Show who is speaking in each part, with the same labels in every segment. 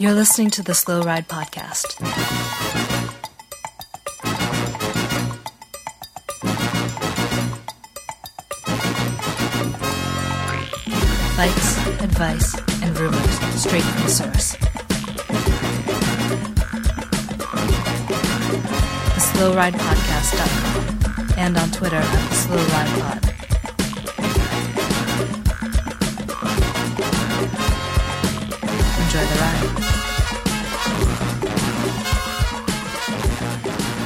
Speaker 1: You're listening to the Slow Ride Podcast. Bikes, advice, and rumors straight from the source. The SlowRidePodcast.com and on Twitter at SlowRidePod.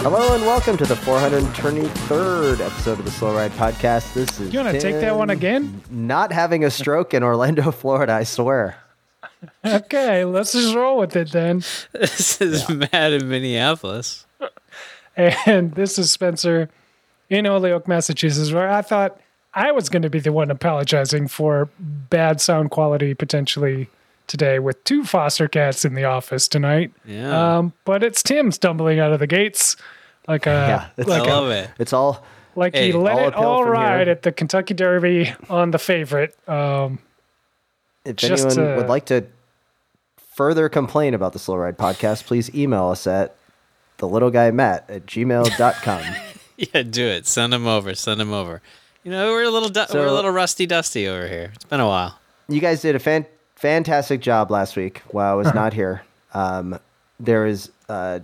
Speaker 2: Hello and welcome to the 423rd episode of the Slow Ride Podcast. This is
Speaker 3: You want to take that one again?
Speaker 2: Not having a stroke in Orlando, Florida, I swear.
Speaker 3: Okay, let's just roll with it then.
Speaker 4: This is Matt in Minneapolis.
Speaker 3: And this is Spencer in Holyoke, Massachusetts, where I thought I was going to be the one apologizing for bad sound quality potentially today with two foster cats in the office tonight.
Speaker 4: Yeah.
Speaker 3: Um, but it's Tim stumbling out of the gates like a
Speaker 2: Yeah, it's-
Speaker 3: like
Speaker 4: I
Speaker 3: a,
Speaker 4: love it.
Speaker 2: It's all
Speaker 3: like
Speaker 4: Hey,
Speaker 3: he let
Speaker 2: all
Speaker 3: it
Speaker 2: uphill
Speaker 3: all ride
Speaker 2: here.
Speaker 3: at the Kentucky Derby on the favorite. Um,
Speaker 2: if
Speaker 3: Just
Speaker 2: anyone
Speaker 3: to-
Speaker 2: would like to further complain about the Slow Ride Podcast, please email us at the little guy Matt at gmail.com.
Speaker 4: Yeah, do it. Send him over. Send him over. You know, we're a little du- we're a little rusty dusty over here. It's been a while.
Speaker 2: you guys did a fan- fantastic job last week while I was not here. Um, there is uh,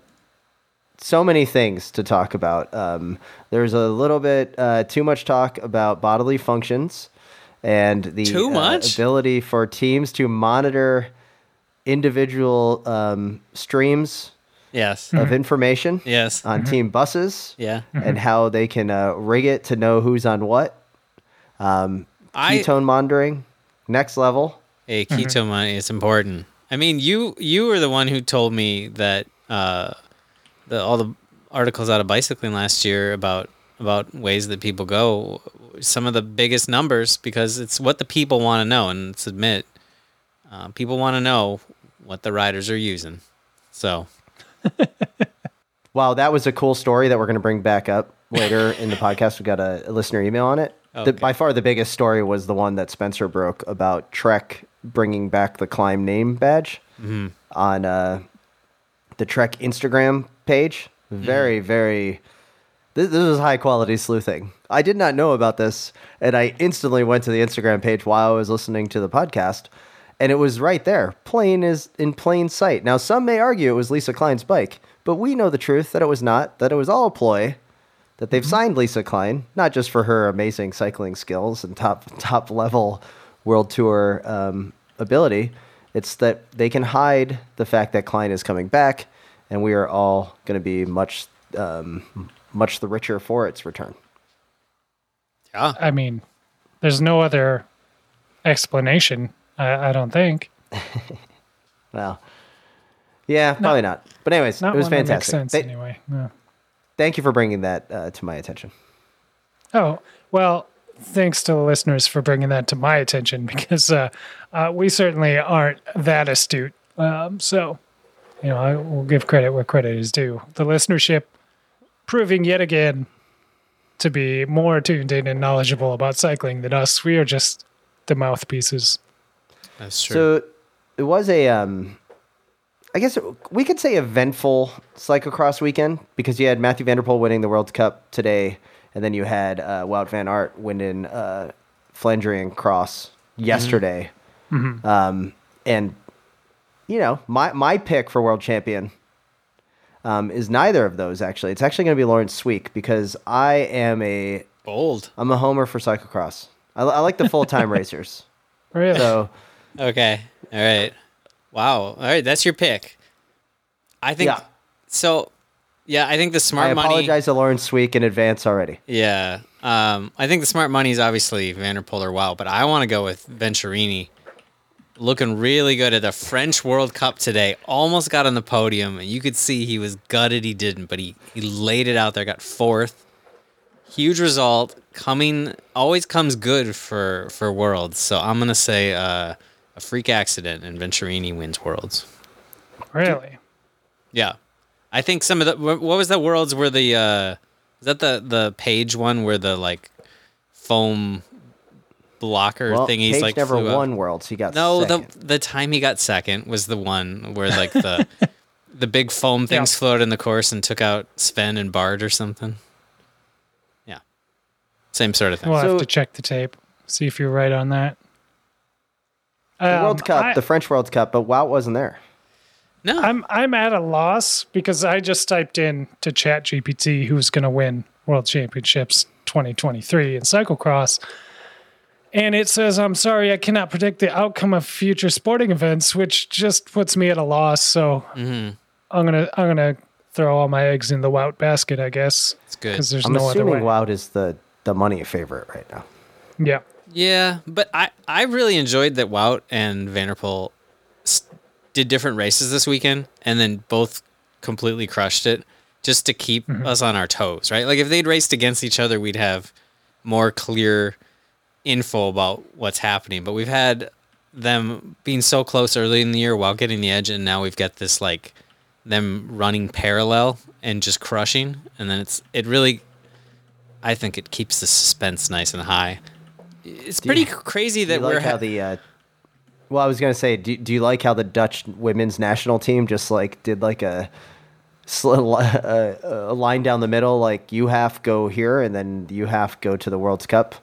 Speaker 2: so many things to talk about. Um, there's a little bit uh, too much talk about bodily functions and the
Speaker 4: Too
Speaker 2: uh, ability for teams to monitor individual um, streams
Speaker 4: Yes.
Speaker 2: of information
Speaker 4: Yes.
Speaker 2: on team buses
Speaker 4: Yeah.
Speaker 2: and how they can uh, rig it to know who's on what. Um,
Speaker 4: I
Speaker 2: ketone monitoring, next level.
Speaker 4: Hey keto money. It's important. I mean, you you were the one who told me that uh, the all the articles out of bicycling last year about about ways that people go. Some of the biggest numbers because it's what the people want to know, and let's admit, uh, people want to know what the riders are using. So
Speaker 2: Wow, that was a cool story that we're going to bring back up later in the podcast. We got a, a listener email on it. The, by far, the biggest story was the one that Spencer broke about Trek bringing back the Klein name badge mm-hmm. on uh, the Trek Instagram page. Mm. Very, very. This, this was high quality sleuthing. I did not know about this, and I instantly went to the Instagram page while I was listening to the podcast, and it was right there, plain is in plain sight. Now, some may argue it was Lisa Klein's bike, but we know the truth that it was not. That it was all a ploy. That they've mm-hmm. signed Lisa Klein not just for her amazing cycling skills and top top level world tour um, ability. It's that they can hide the fact that Klein is coming back, and we are all going to be much um, much the richer for its return.
Speaker 4: yeah,
Speaker 3: I mean, there's no other explanation. I, I don't think.
Speaker 2: Well, yeah, probably not. But anyways,
Speaker 3: Not
Speaker 2: it was
Speaker 3: one makes
Speaker 2: fantastic.
Speaker 3: sense
Speaker 2: Th-
Speaker 3: anyway. Yeah.
Speaker 2: Thank you for bringing that uh, to my attention.
Speaker 3: Oh, well, thanks to the listeners for bringing that to my attention because uh, uh, we certainly aren't that astute. Um, so, you know, I will give credit where credit is due. The listenership proving yet again to be more tuned in and knowledgeable about cycling than us. We are just the mouthpieces.
Speaker 4: that's true.
Speaker 2: So it was a, um, I guess we could say eventful cyclocross weekend because you had Matthew van der Poel winning the World Cup today, and then you had uh, Wout van Aert winning uh, Flandriencross yesterday. Um, and you know, my my pick for world champion um, is neither of those. Actually, it's actually going to be Laurens Sweeck because I am a
Speaker 4: Bold.
Speaker 2: I'm a homer for cyclocross. I, I like the full time racers.
Speaker 3: Really?
Speaker 2: So.
Speaker 4: Okay. All right. Wow. All right. That's your pick. I think
Speaker 2: Yeah.
Speaker 4: so. Yeah, I think the
Speaker 2: I
Speaker 4: smart money.
Speaker 2: I apologize to Laurens Sweeck in advance already.
Speaker 4: Yeah. Um, I think the smart money is obviously van der Poel or Wow, but I want to go with Venturini. Looking really good at the French World Cup today. Almost got on the podium, and you could see he was gutted he didn't, but he, he laid it out there, got fourth. Huge result. Coming always comes good for for Worlds. So I'm gonna say uh, a freak accident and Venturini wins Worlds.
Speaker 3: really?
Speaker 4: Yeah, I think some of the what was the worlds where the uh, is that the the page one where the like foam blocker
Speaker 2: Well,
Speaker 4: thingies
Speaker 2: Page
Speaker 4: like
Speaker 2: never
Speaker 4: flew out.
Speaker 2: won Worlds. He got
Speaker 4: No,
Speaker 2: second.
Speaker 4: the the time he got second was the one where like the the big foam things
Speaker 3: Yeah.
Speaker 4: floated in the course and took out Sven and Bard or something. Yeah, same sort of thing.
Speaker 3: We'll
Speaker 2: So-
Speaker 3: have to check the tape, see if you're right on that.
Speaker 2: The
Speaker 3: Um,
Speaker 2: World Cup,
Speaker 3: I-
Speaker 2: the French World Cup, but Wout wasn't there.
Speaker 4: No,
Speaker 3: I'm I'm at a loss because I just typed in to Chat GPT who's going to win World Championships 2023 in cyclocross, and it says I'm sorry I cannot predict the outcome of future sporting events, which just puts me at a loss. So
Speaker 4: Mm-hmm.
Speaker 3: I'm gonna I'm gonna throw all my eggs in the Wout basket, I guess,
Speaker 4: it's good.
Speaker 3: because there's
Speaker 2: I'm
Speaker 3: no other way.
Speaker 2: assuming Wout is the the money favorite right now.
Speaker 3: Yeah,
Speaker 4: Yeah, but I, I really enjoyed that Wout and van der Poel s- did different races this weekend and then both completely crushed it just to keep us on our toes, right? Like if they'd raced against each other, we'd have more clear info about what's happening. But we've had them being so close early in the year while getting the edge, and now we've got this like them running parallel and just crushing, and then it's it really. I think it keeps the suspense nice and high. It's pretty crazy that we're
Speaker 2: like how
Speaker 4: ha-
Speaker 2: the uh, well, I was gonna say, do, do you like how the Dutch women's national team just like did like a, sl- a, a line down the middle, like you have go here and then you have go to the World Cup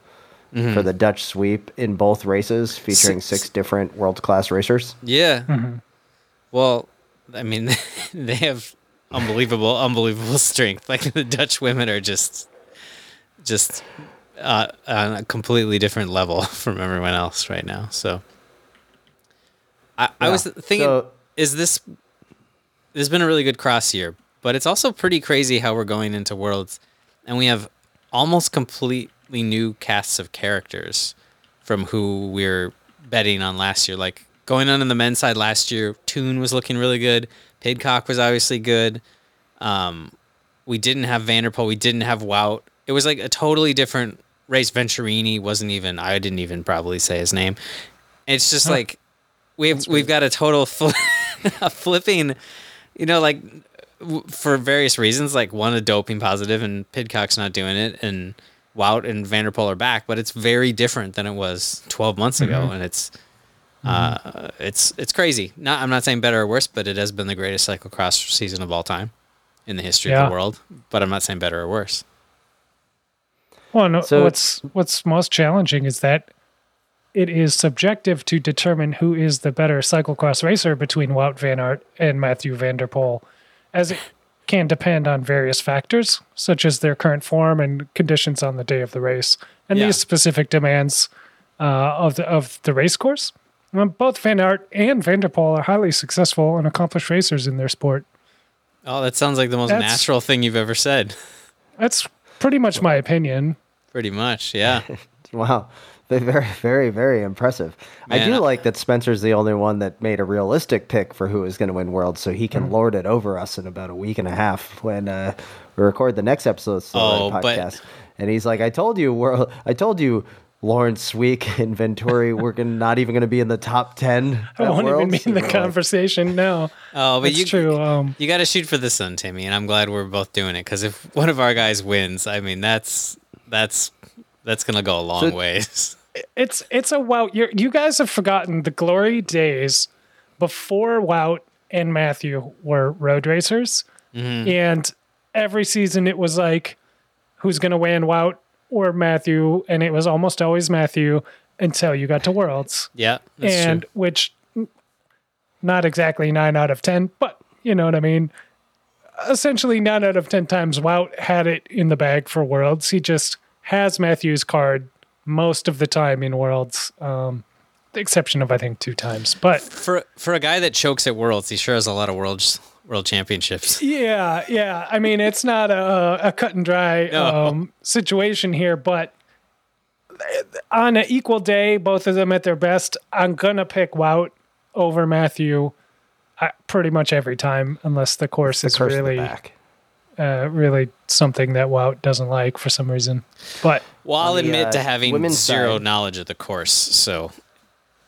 Speaker 4: Mm-hmm.
Speaker 2: for the Dutch sweep in both races, featuring
Speaker 4: Six-
Speaker 2: six different world class racers.
Speaker 4: yeah. Well, I mean, they have unbelievable, unbelievable strength. Like the Dutch women are just, just uh, on a completely different level from everyone else right now. So, I, I was thinking,
Speaker 2: So-
Speaker 4: is this? This has been a really good cross year, but it's also pretty crazy how we're going into worlds, and we have almost completely new casts of characters from who we're betting on last year. Like going on in the men's side last year, Toon was looking really good. Pidcock was obviously good. Um, we didn't have van der Poel. We didn't have Wout. It was like a totally different race. Venturini wasn't even. I didn't even probably say his name. It's just like we've we've got a total fl- a flipping. You know, like w- for various reasons, like one a doping positive and Pidcock's not doing it, and Wout and van der Poel are back, but it's very different than it was 12 months ago, and it's uh, it's it's crazy. Not I'm not saying better or worse, but it has been the greatest cyclocross season of all time in the history of the world. But I'm not saying better or worse.
Speaker 3: Well, no,
Speaker 2: So-
Speaker 3: what's what's most challenging is that it is subjective to determine who is the better cyclocross racer between Wout van Aert and Matthew van der Poel, as it can depend on various factors such as their current form and conditions on the day of the race, and
Speaker 4: Yeah.
Speaker 3: these specific demands uh, of the of the race course. Um, both Van Aert and Van der Poel are highly successful and accomplished racers in their sport.
Speaker 4: Oh, that sounds like the most
Speaker 3: That's-
Speaker 4: natural thing you've ever said.
Speaker 3: That's pretty much my opinion.
Speaker 4: Pretty much, yeah.
Speaker 2: Wow. They're very, very, very impressive. I do
Speaker 4: I-
Speaker 2: like that Spencer's the only one that made a realistic pick for who is going to win Worlds, so he can
Speaker 4: Mm-hmm.
Speaker 2: lord it over us in about a week and a half when uh, we record the next episode of the
Speaker 4: Oh,
Speaker 2: Red
Speaker 4: but-
Speaker 2: podcast. And he's like, "I told you, World, I told you, Laurens Sweeck and Venturi, we're gonna, not even going to be in the top ten.
Speaker 3: I won't even be in the conversation now.
Speaker 4: Oh, but
Speaker 3: That's
Speaker 4: you
Speaker 3: true. Um,
Speaker 4: you got to shoot for the sun, Timmy, and I'm glad we're both doing it because if one of our guys wins, I mean that's that's that's gonna go a long
Speaker 2: So-
Speaker 4: ways.
Speaker 3: It's it's a Wout. You're, you guys have forgotten the glory days before Wout and Matthew were road racers, mm-hmm. and every season it was like, who's going to win, Wout or Matthew, and it was almost always Matthew until you got to Worlds,
Speaker 4: Yeah,
Speaker 3: and
Speaker 4: true.
Speaker 3: which not exactly nine out of ten, but you know what I mean. Essentially, nine out of ten times Wout had it in the bag for Worlds. He just has Matthew's card most of the time in Worlds, um, the exception of I think two times. But
Speaker 4: For for a guy that chokes at worlds, he sure has a lot of world world championships.
Speaker 3: yeah, yeah. I mean, it's not a, a cut and dry
Speaker 4: No.
Speaker 3: um, situation here, but on an equal day, both of them at their best, I'm gonna pick Wout over Matthew. uh, pretty much every time, unless the course
Speaker 2: the
Speaker 3: is
Speaker 2: curse
Speaker 3: really,
Speaker 2: back.
Speaker 3: Uh, really something that Wout doesn't like for some reason. But
Speaker 4: Well, I'll
Speaker 2: the,
Speaker 4: admit
Speaker 2: uh,
Speaker 4: to having zero
Speaker 2: side-
Speaker 4: knowledge of the course, so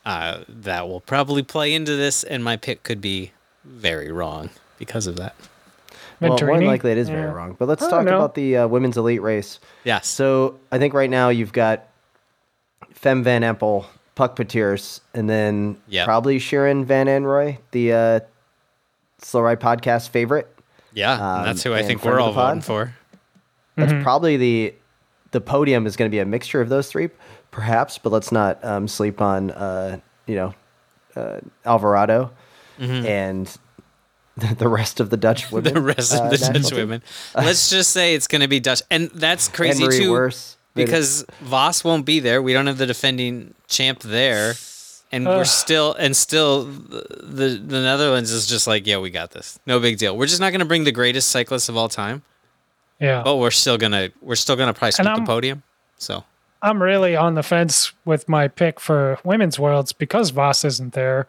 Speaker 4: uh, that will probably play into this, and my pick could be very wrong because of that.
Speaker 2: Well, more than likely it is
Speaker 3: Yeah.
Speaker 2: very wrong. But let's talk
Speaker 3: know.
Speaker 2: about the uh, women's elite race.
Speaker 4: Yes.
Speaker 2: So I think right now you've got Fem Van Empel, Puck Pieterse, and then
Speaker 4: Yep.
Speaker 2: probably Shirin Van Anrooij, the uh, Slow Ride podcast favorite.
Speaker 4: Yeah,
Speaker 2: Um,
Speaker 4: that's who I think we're all
Speaker 2: the
Speaker 4: voting for.
Speaker 2: That's
Speaker 3: Mm-hmm.
Speaker 2: probably the the podium is going to be a mixture of those three, perhaps. But let's not um, sleep on uh, you know uh, Alvarado
Speaker 4: Mm-hmm.
Speaker 2: and the rest of the Dutch women.
Speaker 4: The rest
Speaker 2: uh,
Speaker 4: of the Dutch
Speaker 2: team.
Speaker 4: women. Let's just say it's going to be Dutch, and that's crazy
Speaker 2: Henry
Speaker 4: too.
Speaker 2: Worse.
Speaker 4: Because Vos won't be there. We don't have the defending champ there, and we're still and still the, the the Netherlands is just like, yeah, we got this. No big deal. We're just not going to bring the greatest cyclists of all time,
Speaker 3: Yeah.
Speaker 4: but we're still gonna we're still gonna probably sweep the podium. So
Speaker 3: I'm really on the fence with my pick for women's worlds because Vos isn't there.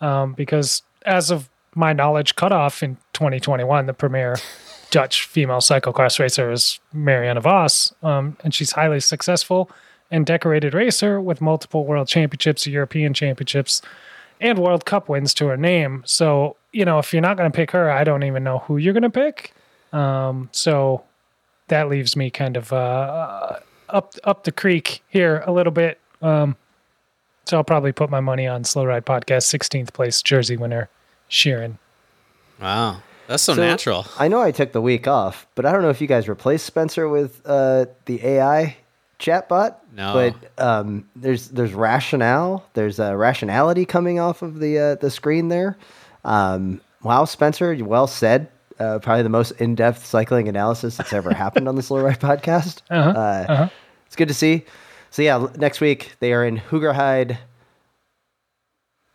Speaker 3: Um, because as of my knowledge, cutoff in 2021, the premier Dutch female cyclocross racer is Marianne Vos, um, and she's highly successful and decorated racer with multiple world championships, European championships, and World Cup wins to her name. So you know, if you're not going to pick her, I don't even know who you're going to pick. Um, so that leaves me kind of uh, up up the creek here a little bit. Um, so I'll probably put my money on Slow Ride Podcast 16th place jersey winner Shirin.
Speaker 4: wow, that's so,
Speaker 2: So,
Speaker 4: natural.
Speaker 2: I know I took the week off, but I don't know if you guys replaced Spencer with uh, the AI chatbot.
Speaker 4: No.
Speaker 2: But um, there's there's rationale. There's a rationality coming off of the uh, the screen there. Um, wow, Spencer, you well said. Uh, probably the most in-depth cycling analysis that's ever happened on the Slow Ride podcast.
Speaker 3: Uh-huh,
Speaker 2: Uh, It's good to see. So yeah, next week they are in Hoogerheide,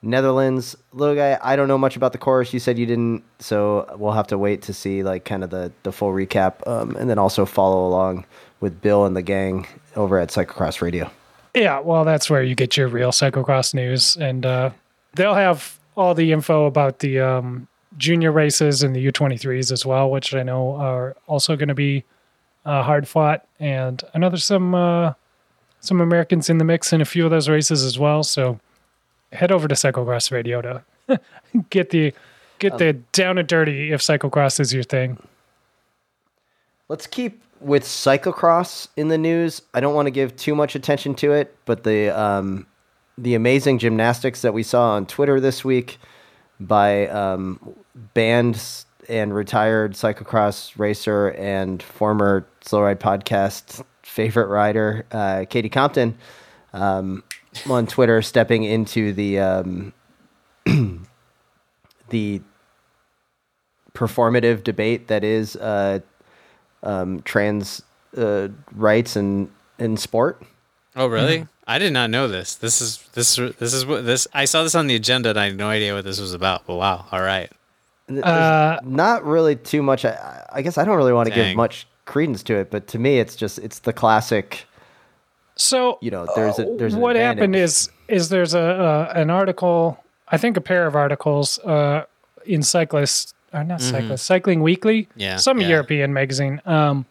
Speaker 2: Netherlands. Little guy, I don't know much about the course. You said you didn't, so we'll have to wait to see like kind of the the full recap, um, and then also follow along with Bill and the gang over at Cyclocross Radio.
Speaker 3: Yeah, well, that's where you get your real cyclocross news, and uh, they'll have all the info about the um, junior races and the U23s as well, which I know are also going to be uh, hard fought. And there's some uh, some Americans in the mix in a few of those races as well. So head over to Cyclocross Radio to get the get the down and dirty if cyclocross is your thing.
Speaker 2: Let's keep with cyclocross in the news. I don't want to give too much attention to it, but the um, the amazing gymnastics that we saw on Twitter this week by um, banned and retired cyclocross racer and former Slow Ride podcast favorite rider uh, Katie Compton um, on Twitter, stepping into the um, the performative debate that is uh, um, trans uh, rights and in sport.
Speaker 4: Oh, really? I did not know this. This is this this is what this. I saw this on the agenda, and I had no idea what this was about. But wow, all right.
Speaker 3: Uh,
Speaker 2: not really too much. I, I guess I don't really want to give much credence to it, but to me, it's just it's the classic.
Speaker 3: So
Speaker 2: You know, there's a there's an
Speaker 3: what happened is is there's a uh, an article I think a pair of articles uh, in cyclist or not cyclist cycling weekly
Speaker 4: Mm-hmm. Yeah,
Speaker 3: some
Speaker 4: yeah.
Speaker 3: European magazine um,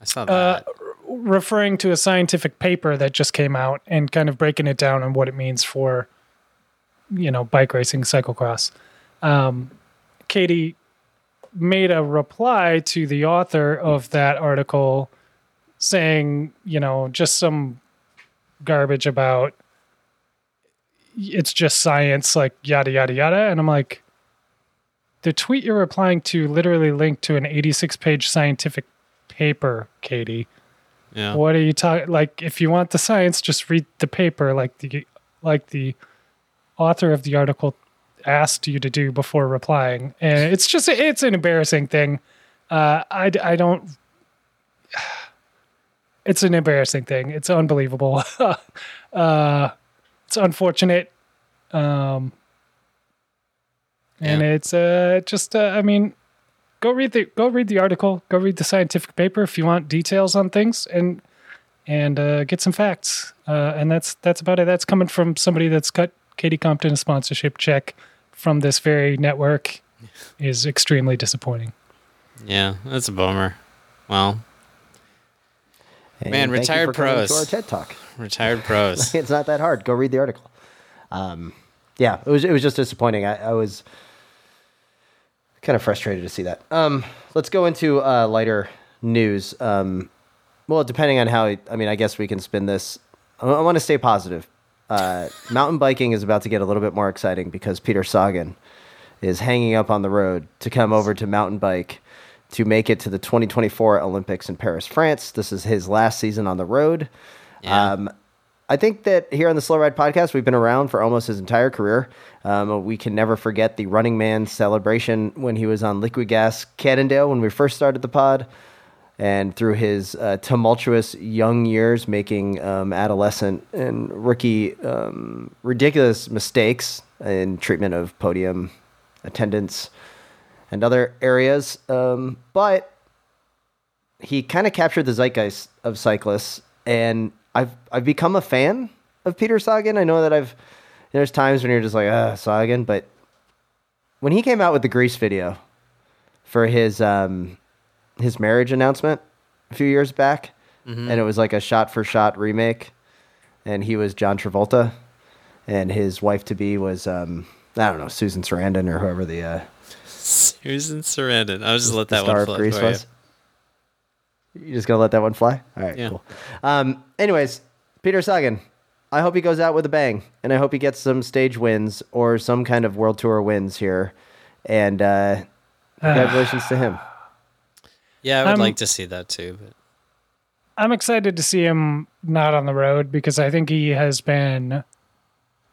Speaker 4: I saw
Speaker 3: uh,
Speaker 4: that.
Speaker 3: referring to a scientific paper that just came out and kind of breaking it down and what it means for you know bike racing cyclocross um, Katie made a reply to the author of that article saying, you know, just some garbage about it's just science, like yada, yada, yada. And I'm like, the tweet you're replying to literally linked to an 86 page scientific paper, Katie.
Speaker 4: yeah.
Speaker 3: What are you talking? Like, if you want the science, just read the paper, like the like the author of the article asked you to do before replying. And it's just it's an embarrassing thing. Uh, I I don't. It's an embarrassing thing. It's unbelievable. uh, it's unfortunate. Um, and
Speaker 4: Yeah.
Speaker 3: it's uh just uh, I mean go read the go read the article go read the scientific paper if you want details on things and and uh, get some facts uh, and that's that's about it that's coming from somebody that's cut katie compton a sponsorship check from this very network is extremely disappointing
Speaker 4: Yeah, that's a bummer. Well,
Speaker 2: And
Speaker 4: Man, retired pros.
Speaker 2: To our TED talk.
Speaker 4: retired pros.
Speaker 2: It's not that hard. Go read the article. Um, yeah, it was it was just disappointing. I, I was kind of frustrated to see that. Um, let's go into uh, lighter news. Um, well, depending on how, I mean, I guess we can spin this I, I want to stay positive. Uh, mountain biking is about to get a little bit more exciting because Peter Sagan is hanging up on the road to come over to mountain bike to make it to the 2024 Olympics in Paris, France. This is his last season on the road.
Speaker 4: Yeah.
Speaker 2: Um, I think that here on the Slow Ride podcast, we've been around for almost his entire career. Um, we can never forget the Running Man celebration when he was on Liquigas Cannondale when we first started the pod, and through his uh, tumultuous young years, making um, adolescent and rookie um, ridiculous mistakes in treatment of podium attendance and other areas. Um, but he kind of captured the zeitgeist of cyclists, and I've I've become a fan of Peter Sagan. I know that I've there's times when you're just like ah Sagan, but when he came out with the Grease video for his um his marriage announcement a few years back, and it was like a shot for shot remake, and he was John Travolta, and his wife to be was um I don't know Susan Sarandon or whoever the uh,
Speaker 4: Susan Sarandon. I'll just let that
Speaker 2: star
Speaker 4: one
Speaker 2: of
Speaker 4: float
Speaker 2: Grease
Speaker 4: for you.
Speaker 2: was. You just gonna let that one fly? All right,
Speaker 4: Yeah.
Speaker 2: cool. Um, anyways, Peter Sagan. I hope he goes out with a bang, and I hope he gets some stage wins or some kind of world tour wins here. And uh, congratulations to him.
Speaker 4: Yeah, I would
Speaker 3: I'm-
Speaker 4: like to see that too. But
Speaker 3: I'm excited to see him not on the road because I think he has been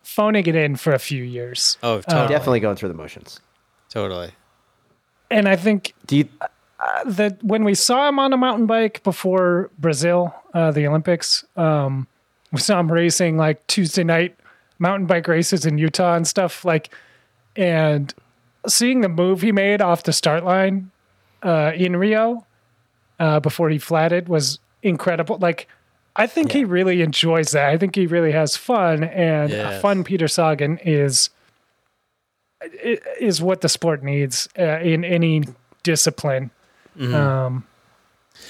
Speaker 3: phoning it in for a few years.
Speaker 4: oh, totally,
Speaker 2: Definitely going through the motions.
Speaker 4: totally.
Speaker 3: And I think
Speaker 2: Do you?
Speaker 3: that when we saw him on a mountain bike before Brazil, uh, the Olympics, um, we saw him racing like Tuesday night mountain bike races in Utah and stuff like, and seeing the move he made off the start line uh, in Rio uh, before he flatted was incredible. Like, I think he really enjoys that. I think he really has fun, and a fun Peter Sagan is is what the sport needs uh, in any discipline. Um,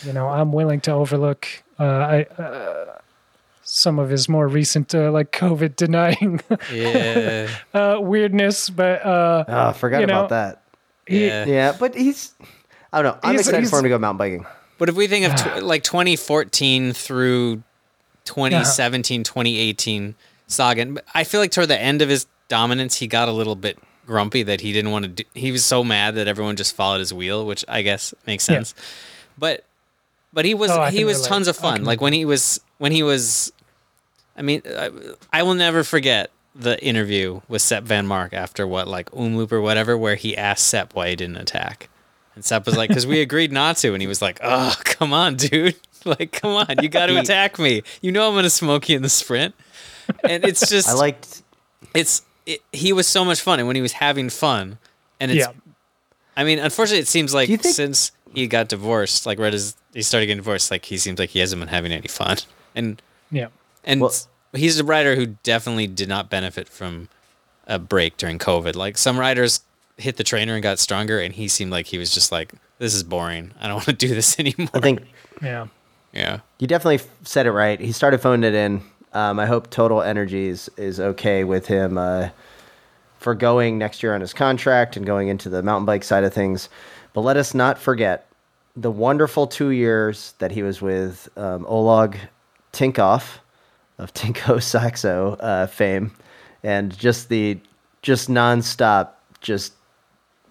Speaker 3: you know, I'm willing to overlook uh, I, uh, some of his more recent, uh, like COVID denying
Speaker 4: Yeah,
Speaker 3: uh, weirdness, but uh,
Speaker 2: Oh, I forgot
Speaker 3: You know,
Speaker 2: about that.
Speaker 3: he,
Speaker 4: yeah.
Speaker 2: Yeah, but he's. I don't know. I'm
Speaker 3: He's-
Speaker 2: excited
Speaker 3: he's-
Speaker 2: for him to go mountain biking.
Speaker 4: But if we think of tw- like 2014 through 2017, 2018 Sagan, I feel like toward the end of his dominance, he got a little bit grumpy that he didn't want to. Do, he was so mad that everyone just followed his wheel, which I guess makes
Speaker 3: Yeah.
Speaker 4: sense. But but he was
Speaker 3: Oh,
Speaker 4: he was
Speaker 3: relate.
Speaker 4: tons of fun. Like when he was when he was. I mean, I, I will never forget the interview with Sep Vanmarcke after what like Omloop or whatever, where he asked Sepp why he didn't attack. And Sepp was like, because we agreed not to. And he was like, oh, come on, dude. Like, come on. You got to attack me. You know I'm going to smoke you in the sprint. And it's just,
Speaker 2: I liked.
Speaker 4: it's, it, he was so much fun. And when he was having fun, and it's,
Speaker 3: yeah,
Speaker 4: I mean, unfortunately, it seems like
Speaker 2: think-
Speaker 4: since he got divorced, like right as he started getting divorced, like he seems like he hasn't been having any fun. And,
Speaker 3: yeah.
Speaker 4: and
Speaker 2: Well-
Speaker 4: he's a writer who definitely did not benefit from a break during COVID. Like some writers hit the trainer and got stronger, and he seemed like he was just like, "This is boring. I don't want to do this anymore."
Speaker 2: I think
Speaker 3: Yeah.
Speaker 4: yeah,
Speaker 2: You definitely said it right. He started phoning it in. Um, I hope Total Energies is okay with him uh, for going next year on his contract and going into the mountain bike side of things. But let us not forget the wonderful two years that he was with um, Oleg Tinkoff of Tinkoff Saxo uh, fame, and just the just nonstop just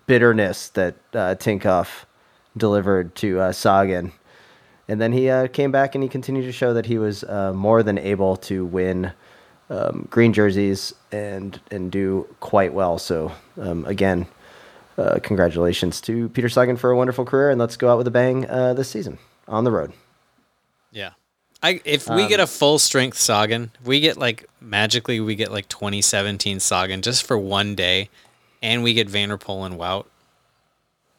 Speaker 2: bitterness that uh, Tinkoff delivered to uh, Sagan. And then he uh, came back and he continued to show that he was uh, more than able to win um, green jerseys and and do quite well. So um, again, uh, congratulations to Peter Sagan for a wonderful career, and let's go out with a bang uh, this season on the road.
Speaker 4: yeah. I if we get
Speaker 2: Um,
Speaker 4: a full strength Sagan, we get like magically we get like 2017 Sagan just for one day, and we get van der Poel and Wout.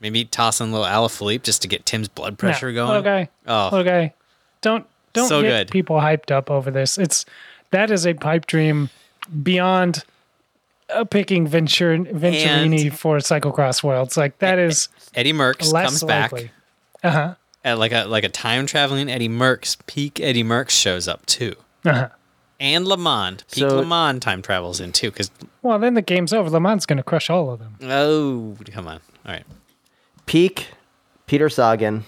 Speaker 4: Maybe toss in a little Alaphilippe just to get Tim's blood pressure
Speaker 3: Yeah.
Speaker 4: going.
Speaker 3: Okay.
Speaker 4: Oh,
Speaker 3: Okay. Don't don't
Speaker 4: So
Speaker 3: get
Speaker 4: good.
Speaker 3: people hyped up over this. It's that is a pipe dream beyond uh, picking Ventur- Venturini
Speaker 4: And-
Speaker 3: for Cyclocross Worlds. Like that is
Speaker 4: Eddie Merckx
Speaker 3: less
Speaker 4: comes back.
Speaker 3: Uh huh.
Speaker 4: at like a like a time traveling Eddie Merckx, peak Eddie Merckx shows up too,
Speaker 3: Uh huh.
Speaker 4: and LeMond, peak
Speaker 2: So-
Speaker 4: LeMond time travels in too. Because
Speaker 3: Well, then the game's over. LeMond's going to crush all of them.
Speaker 4: oh, come on, all right,
Speaker 2: Peak Peter Sagan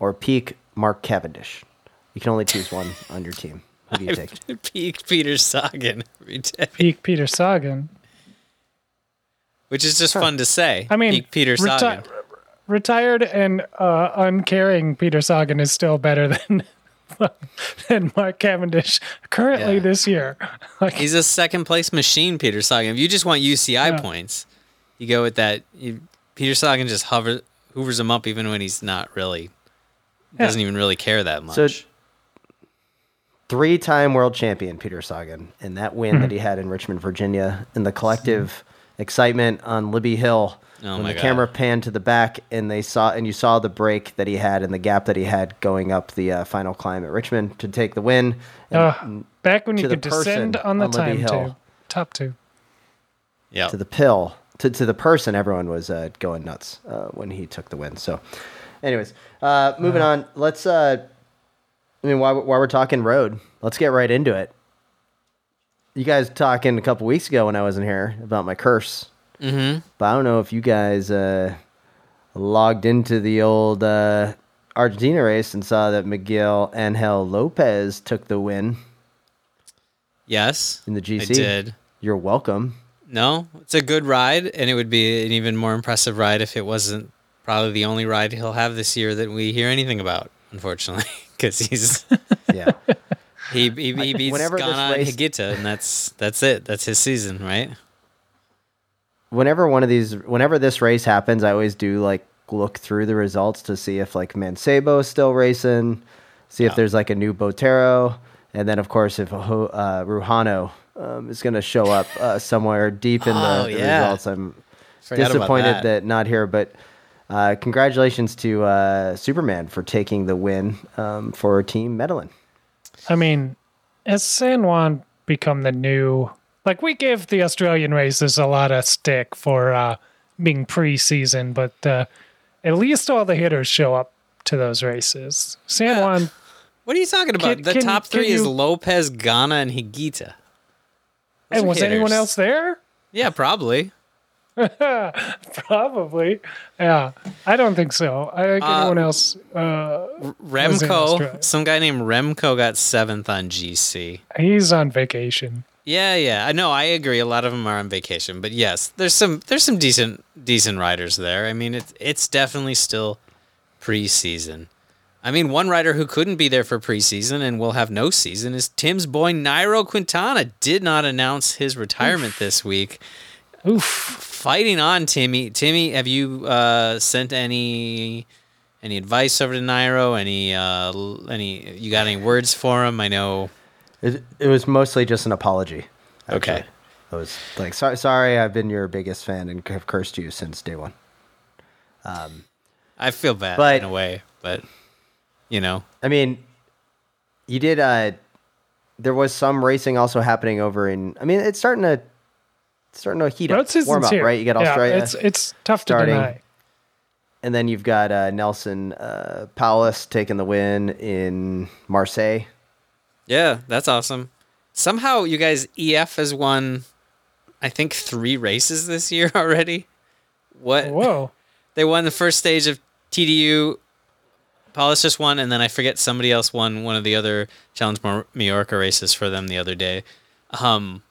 Speaker 2: or peak Mark Cavendish. You can only choose one on your team. Who do you take?
Speaker 4: Peak Peter Sagan every day,
Speaker 3: Peak Peter Sagan.
Speaker 4: which is just fun to say.
Speaker 3: I mean,
Speaker 4: Peak Peter
Speaker 3: reti-
Speaker 4: Sagan.
Speaker 3: retired and uh, uncaring Peter Sagan is still better than than Mark Cavendish currently
Speaker 4: Yeah.
Speaker 3: this year. Like,
Speaker 4: He's a second place machine, Peter Sagan. If you just want UCI
Speaker 3: Yeah.
Speaker 4: points, you go with that. You, Peter Sagan just hover, hoovers him up even when he's not really, doesn't even really care that much.
Speaker 2: So- Three-time world champion Peter Sagan, and that win
Speaker 3: Hmm.
Speaker 2: that he had in Richmond, Virginia, and the collective excitement on Libby Hill
Speaker 4: Oh
Speaker 2: when
Speaker 4: my
Speaker 2: the
Speaker 4: God.
Speaker 2: camera panned to the back and they saw and you saw the break that he had and the gap that he had going up the uh, final climb at Richmond to take the win. And
Speaker 3: uh, back when you could descend on the
Speaker 2: on Libby
Speaker 3: time
Speaker 2: Hill.
Speaker 3: tube, top two.
Speaker 4: yeah,
Speaker 2: to the pill to, to the person everyone was uh, going nuts uh, when he took the win. So anyways uh, moving on let's uh, i mean while, while we're talking road let's get right into it. You guys talking a couple weeks ago when i wasn't here about my curse. Mm-hmm. but i don't know if you guys uh, logged into the old uh, argentina race and saw that miguel angel lopez took the win.
Speaker 4: Yes,
Speaker 2: in the gc
Speaker 4: I did.
Speaker 2: you're welcome
Speaker 4: No, it's a good ride, and it would be an even more impressive ride if it wasn't probably the only ride he'll have this year that we hear anything about. Unfortunately, because he's
Speaker 2: yeah
Speaker 4: he he, he beats
Speaker 2: Whenever
Speaker 4: Ganna
Speaker 2: race-
Speaker 4: and Higuita, and that's that's it. That's his season, right?
Speaker 2: whenever one of these whenever this race happens i always do like look through the results to see if like mancebo is still racing see if there's like a new botero and then of course if uh, Rujano um, is going to show up uh, somewhere deep in
Speaker 4: Oh,
Speaker 2: the, the
Speaker 4: yeah.
Speaker 2: results i'm
Speaker 4: Forgot
Speaker 2: disappointed
Speaker 4: that.
Speaker 2: that. not here but uh, congratulations to uh, superman for taking the win um, for team medellin
Speaker 3: I mean, has San Juan become the new? Like we give the Australian races a lot of stick for uh, being preseason, but uh, at least all the hitters show up to those races. San Juan,
Speaker 4: What are you talking about?
Speaker 3: Can-
Speaker 4: the
Speaker 3: can-
Speaker 4: top three
Speaker 3: can
Speaker 4: is Lopez, Ganna, and Higuita. Those
Speaker 3: and was anyone else there?
Speaker 4: Yeah, probably.
Speaker 3: Probably. Yeah, I don't think so. I think
Speaker 4: Uh,
Speaker 3: anyone else. Uh,
Speaker 4: Remco, some guy named Remco got seventh on GC.
Speaker 3: he's on vacation.
Speaker 4: Yeah, yeah. I know. I agree. A lot of them are on vacation, but yes, there's some there's some decent decent riders there. I mean, it's it's definitely still preseason. I mean, one rider who couldn't be there for preseason and will have no season is Tim's boy Nairo Quintana. Did not announce his retirement this week.
Speaker 3: Oof.
Speaker 4: Fighting on, Timmy. Timmy, have you uh, sent any any advice over to Nairo? Any uh, any you got any words for him? I know.
Speaker 2: it, it was mostly just an apology
Speaker 4: Okay.
Speaker 2: actually. I was like, sorry, sorry, I've been your biggest fan and have cursed you since day one.
Speaker 4: I feel bad
Speaker 2: But-
Speaker 4: in a way, but you know,
Speaker 2: I mean, you did. uh There was some racing also happening over in. I mean, it's starting to it's starting to heat
Speaker 3: Road
Speaker 2: up,
Speaker 3: season's
Speaker 2: warm up,
Speaker 3: here.
Speaker 2: right? You got
Speaker 3: Yeah,
Speaker 2: Australia,
Speaker 3: it's it's tough to
Speaker 2: starting.
Speaker 3: deny.
Speaker 2: and then you've got uh, Neilson uh, Powless taking the win in Marseille.
Speaker 4: yeah, that's awesome. Somehow, you guys, EF has won, I think, three races this year already. What?
Speaker 3: Whoa.
Speaker 4: They won the first stage of TDU. Powless just won, and then I forget somebody else won one of the other Challenge Majorca races for them the other day. Um,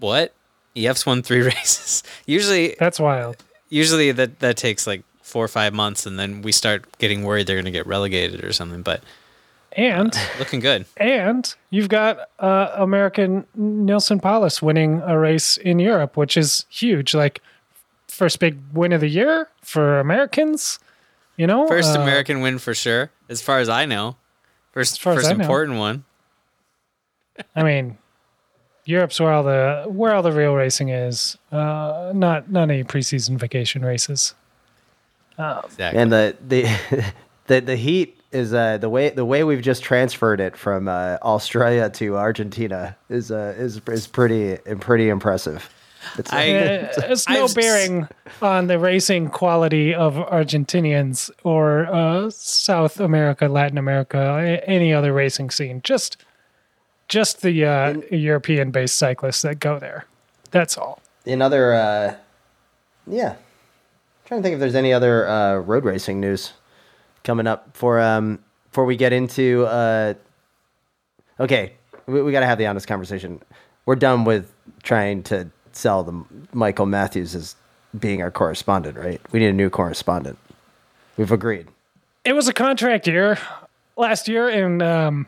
Speaker 4: what? EF's won three races. Usually,
Speaker 3: That's wild.
Speaker 4: usually that that takes like four or five months, and then we start getting worried they're going to get relegated or something. But
Speaker 3: And
Speaker 4: looking good.
Speaker 3: and you've got uh, American Neilson Powless winning a race in Europe, which is huge. Like first big win of the year for Americans. You know,
Speaker 4: First
Speaker 3: Uh,
Speaker 4: American win for sure, as far as I know. First,
Speaker 3: far as
Speaker 4: first
Speaker 3: I know.
Speaker 4: important one.
Speaker 3: I mean, Europe's where all the where all the real racing is. Uh, not not any preseason vacation races.
Speaker 4: Exactly.
Speaker 2: And the the the, the heat is uh, the way the way we've just transferred it from uh, Australia to Argentina is uh, is is pretty pretty impressive. It's
Speaker 4: I-
Speaker 3: Uh, it's no
Speaker 4: I've s-
Speaker 3: bearing on the racing quality of Argentinians or uh, South America, Latin America, any other racing scene. Just, just the uh, European-based cyclists that go there. That's all.
Speaker 2: in other uh, yeah trying to think if there's any other uh, road racing news coming up for um before we get into uh okay we, we got to have the honest conversation. We're done with trying to sell the Michael Matthews as being our correspondent, right? We need a new correspondent. We've agreed.
Speaker 3: It was a contract year last year, and um,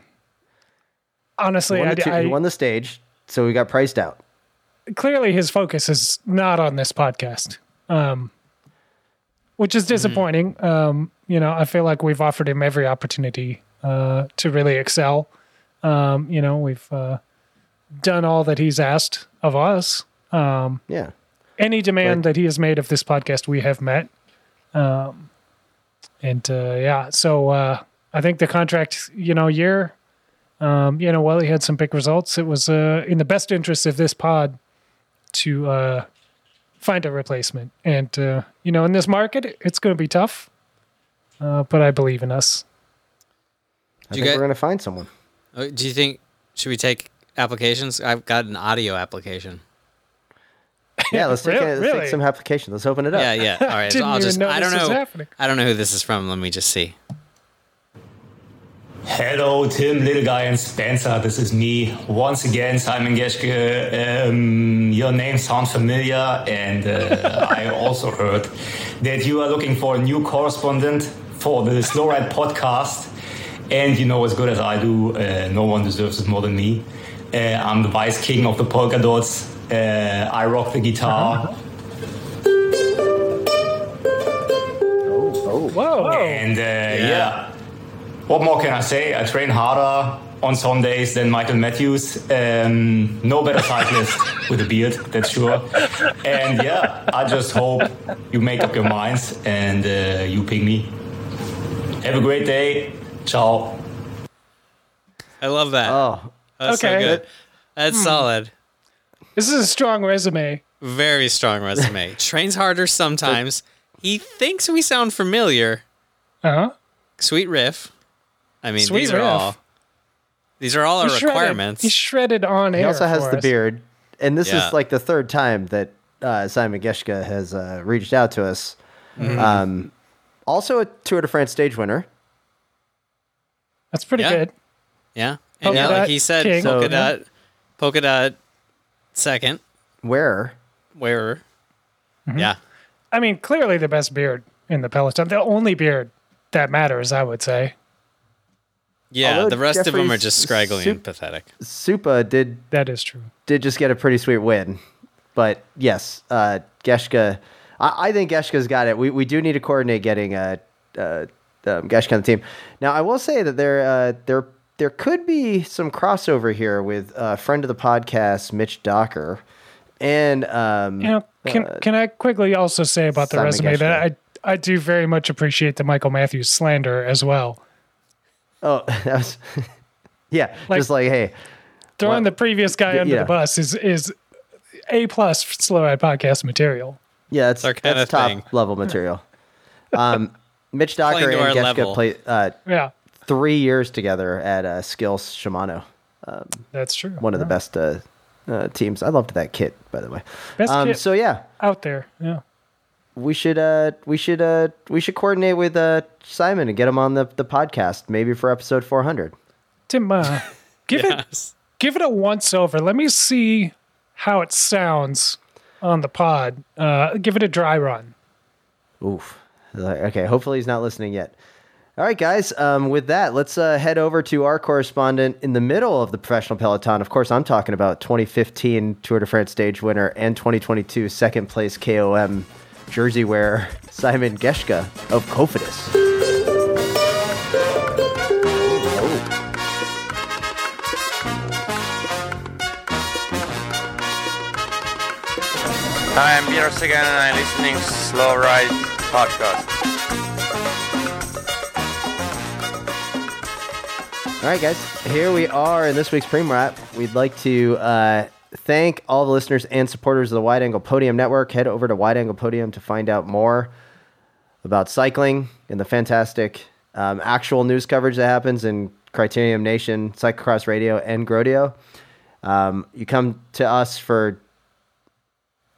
Speaker 3: honestly,
Speaker 2: He won,
Speaker 3: I,
Speaker 2: the two-
Speaker 3: I-
Speaker 2: he won the stage, so we got priced out.
Speaker 3: clearly his focus is not on this podcast, um, which is disappointing. Um, you know, I feel like we've offered him every opportunity uh, to really excel. Um, you know, we've uh, done all that he's asked of us.
Speaker 2: Yeah.
Speaker 3: Any demand
Speaker 2: But-
Speaker 3: that he has made of this podcast, we have met. Um, and uh, yeah, so uh, I think the contract, you know, year, um, you know, while he had some big results, it was uh, in the best interest of this pod to uh, find a replacement. And uh, you know, in this market, it's going to be tough, uh, but I believe in us.
Speaker 2: I
Speaker 4: Do you
Speaker 2: think
Speaker 4: get-
Speaker 2: we're going to find someone.
Speaker 4: Uh, Do you think should we take applications? I've got an audio application.
Speaker 2: Yeah, let's take,
Speaker 3: Really?
Speaker 2: a, let's take some applications. Let's open it up.
Speaker 4: Yeah, yeah. All right. so I'll just. I don't know. I don't know who this is from. Let me just see.
Speaker 5: Hello, Tim, Little Guy, and Spencer. This is me once again, Simon Geschke. Um, your name sounds familiar, and uh, I also heard that you are looking for a new correspondent for the Slow Ride podcast. And you know as good as I do, uh, no one deserves it more than me. Uh, I'm the vice king of the polka dots. Uh, I rock the guitar. Oh!
Speaker 3: Whoa!
Speaker 5: And uh, yeah. what more can I say? I train harder on some days than Michael Matthews. Um, no better cyclist with a beard, that's sure. And yeah, I just hope you make up your minds and uh, you ping me. Have a great day. Ciao.
Speaker 4: I love that.
Speaker 2: Oh,
Speaker 4: That's
Speaker 3: okay.
Speaker 4: so good. That's solid.
Speaker 3: This is a strong resume.
Speaker 4: Very strong resume. Trains harder sometimes. He thinks we sound familiar.
Speaker 3: Uh huh.
Speaker 4: Sweet riff. I mean,
Speaker 3: Sweet
Speaker 4: these are all. These are all our requirements.
Speaker 3: He's shredded on air.
Speaker 2: he also has
Speaker 3: for
Speaker 2: the
Speaker 3: us.
Speaker 2: beard. And this
Speaker 4: Yeah.
Speaker 2: is like the third time that uh, Simon Geschke has uh, reached out to us.
Speaker 3: Mm-hmm.
Speaker 2: Um, also a Tour de France stage winner.
Speaker 3: That's pretty
Speaker 4: Yeah.
Speaker 3: good.
Speaker 4: Yeah. And yeah, like he said,
Speaker 3: king.
Speaker 4: polka
Speaker 2: So-
Speaker 4: dot, polka dot second,
Speaker 2: Where?
Speaker 4: Where?
Speaker 3: Mm-hmm.
Speaker 4: Yeah.
Speaker 3: I mean, clearly the best beard in the Peloton. The only beard that matters, I would say.
Speaker 4: Yeah.
Speaker 2: Although
Speaker 4: the rest of them are just scraggly
Speaker 2: sup-
Speaker 4: and pathetic.
Speaker 2: Supa did
Speaker 3: That is true.
Speaker 2: did just get a pretty sweet win. But yes, uh, Geschke, I, I think Geschke's got it. We, we do need to coordinate getting a. uh, um, Geschke on the team. Now, I will say that there uh, there there could be some crossover here with uh, friend of the podcast, Mitch Docker, and um,
Speaker 3: You know, can can I quickly also say about the
Speaker 2: Simon
Speaker 3: resume
Speaker 2: Geschke.
Speaker 3: that I I do very much appreciate the Michael Matthews slander as well.
Speaker 2: oh, that was yeah,
Speaker 3: Like-
Speaker 2: just like hey,
Speaker 3: Throwing
Speaker 2: What-
Speaker 3: the previous guy under
Speaker 2: yeah.
Speaker 3: the bus is is a plus for slow ride podcast material.
Speaker 2: yeah, that's
Speaker 4: our kinda
Speaker 2: that's top
Speaker 4: thing.
Speaker 2: level material. Um, Mitch Docker and
Speaker 4: to our
Speaker 2: Geschke
Speaker 4: level.
Speaker 2: played uh,
Speaker 3: Yeah,
Speaker 2: three years together at uh, Skills Shimano.
Speaker 3: that's true.
Speaker 2: one of the best uh, uh, teams. I loved that kit, by the way.
Speaker 3: Best
Speaker 2: um,
Speaker 3: kit.
Speaker 2: So yeah,
Speaker 3: out there. Yeah.
Speaker 2: we should uh, we should uh, we should coordinate with uh, Simon and get him on the, the podcast, maybe for episode four hundred.
Speaker 3: Tim, uh, give it give it a once over. Let me see how it sounds on the pod. Uh, give it a dry run.
Speaker 2: Oof. Okay. Hopefully he's not listening yet. All right, guys. Um, with that, let's uh, head over to our correspondent in the middle of the professional peloton. Of course, I'm talking about 2015 Tour de France stage winner and 2022 second place KOM jersey wearer Simon Geschke of Cofidis.
Speaker 6: Hi, I'm Peter Sagan and I'm listening Slow Ride podcast.
Speaker 2: All right, guys. Here we are in this week's Prem Wrap. We'd like to uh, thank all the listeners and supporters of the Wide Angle Podium Network. Head over to Wide Angle Podium to find out more about cycling and the fantastic um, actual news coverage that happens in Criterium Nation, Cyclocross Radio, and Grodio. Um, you come to us for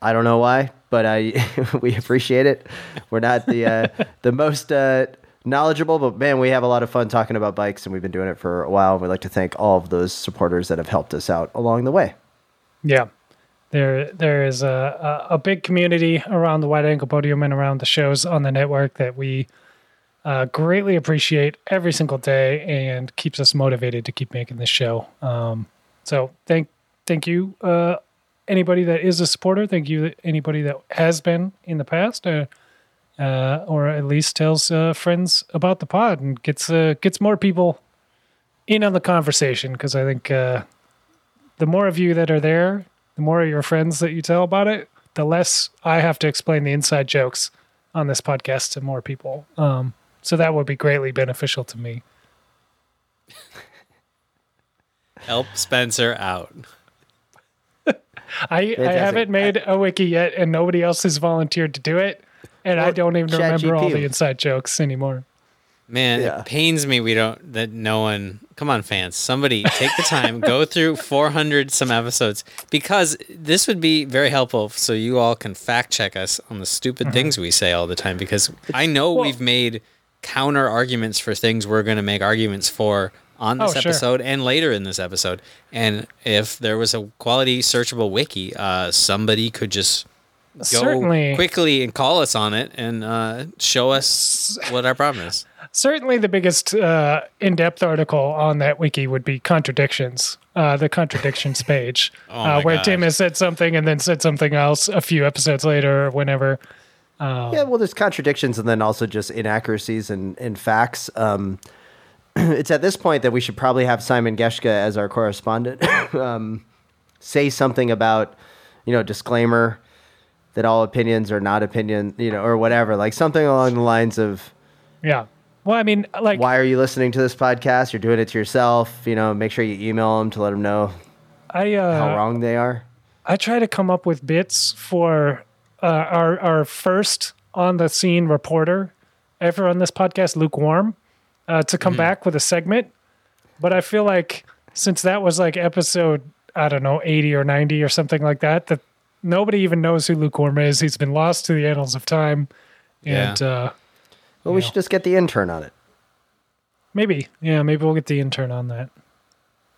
Speaker 2: I don't know why, but I we appreciate it. We're not the uh, the most uh, knowledgeable, but man, we have a lot of fun talking about bikes, and we've been doing it for a while. We'd like to thank all of those supporters that have helped us out along the way.
Speaker 3: Yeah. There, there is a, a, a big community around the Wide Angle Podium and around the shows on the network that we uh, greatly appreciate every single day and keeps us motivated to keep making this show. Um, so thank, thank you, uh, anybody that is a supporter. Thank you, anybody that has been in the past, uh, uh, or at least tells uh, friends about the pod and gets uh, gets more people in on the conversation. Because I think uh, the more of you that are there, the more of your friends that you tell about it, the less I have to explain the inside jokes on this podcast to more people. Um, so that would be greatly beneficial to me.
Speaker 4: Help Spencer out.
Speaker 3: I, I haven't made a wiki yet, and nobody else has volunteered to do it. And I don't even remember all the inside jokes anymore.
Speaker 4: Man,
Speaker 2: Yeah.
Speaker 4: it pains me we don't that no one. Come on, fans! Somebody take the time, go through 400 some episodes because this would be very helpful. So you all can fact check us on the stupid things we say all the time. Because I know.
Speaker 3: Well-
Speaker 4: we've made counter arguments for things we're going to make arguments for on this
Speaker 3: Oh, sure.
Speaker 4: episode and later in this episode. And if there was a quality searchable wiki, uh, somebody could just go
Speaker 3: Certainly.
Speaker 4: quickly and call us on it and uh, show us what our problem is.
Speaker 3: Certainly, the biggest uh, in-depth article on that wiki would be contradictions. Uh, the contradictions page,
Speaker 4: Oh
Speaker 3: uh, where
Speaker 4: gosh.
Speaker 3: Tim has said something and then said something else a few episodes later, or whenever.
Speaker 2: Yeah, well, there's contradictions and then also just inaccuracies and, and facts. Um, it's at this point that we should probably have Simon Geschke as our correspondent um, say something about, you know, disclaimer that all opinions are not opinion, you know, or whatever, like something along the lines of
Speaker 3: Yeah. Well, I mean, like,
Speaker 2: why are you listening to this podcast? You're doing it to yourself. You know, make sure you email them to let them know
Speaker 3: I uh,
Speaker 2: how wrong they are.
Speaker 3: I try to come up with bits for uh, our our first on the scene reporter ever on this podcast, lukewarm, uh, to come back with a segment. But I feel like since that was like episode I don't know eighty or ninety or something like that, that nobody even knows who Luke lukewarm is. He's been lost to the annals of time, and uh,
Speaker 2: Well, we
Speaker 3: Yeah.
Speaker 2: should just get the intern on it.
Speaker 3: maybe yeah, maybe we'll get the intern on that.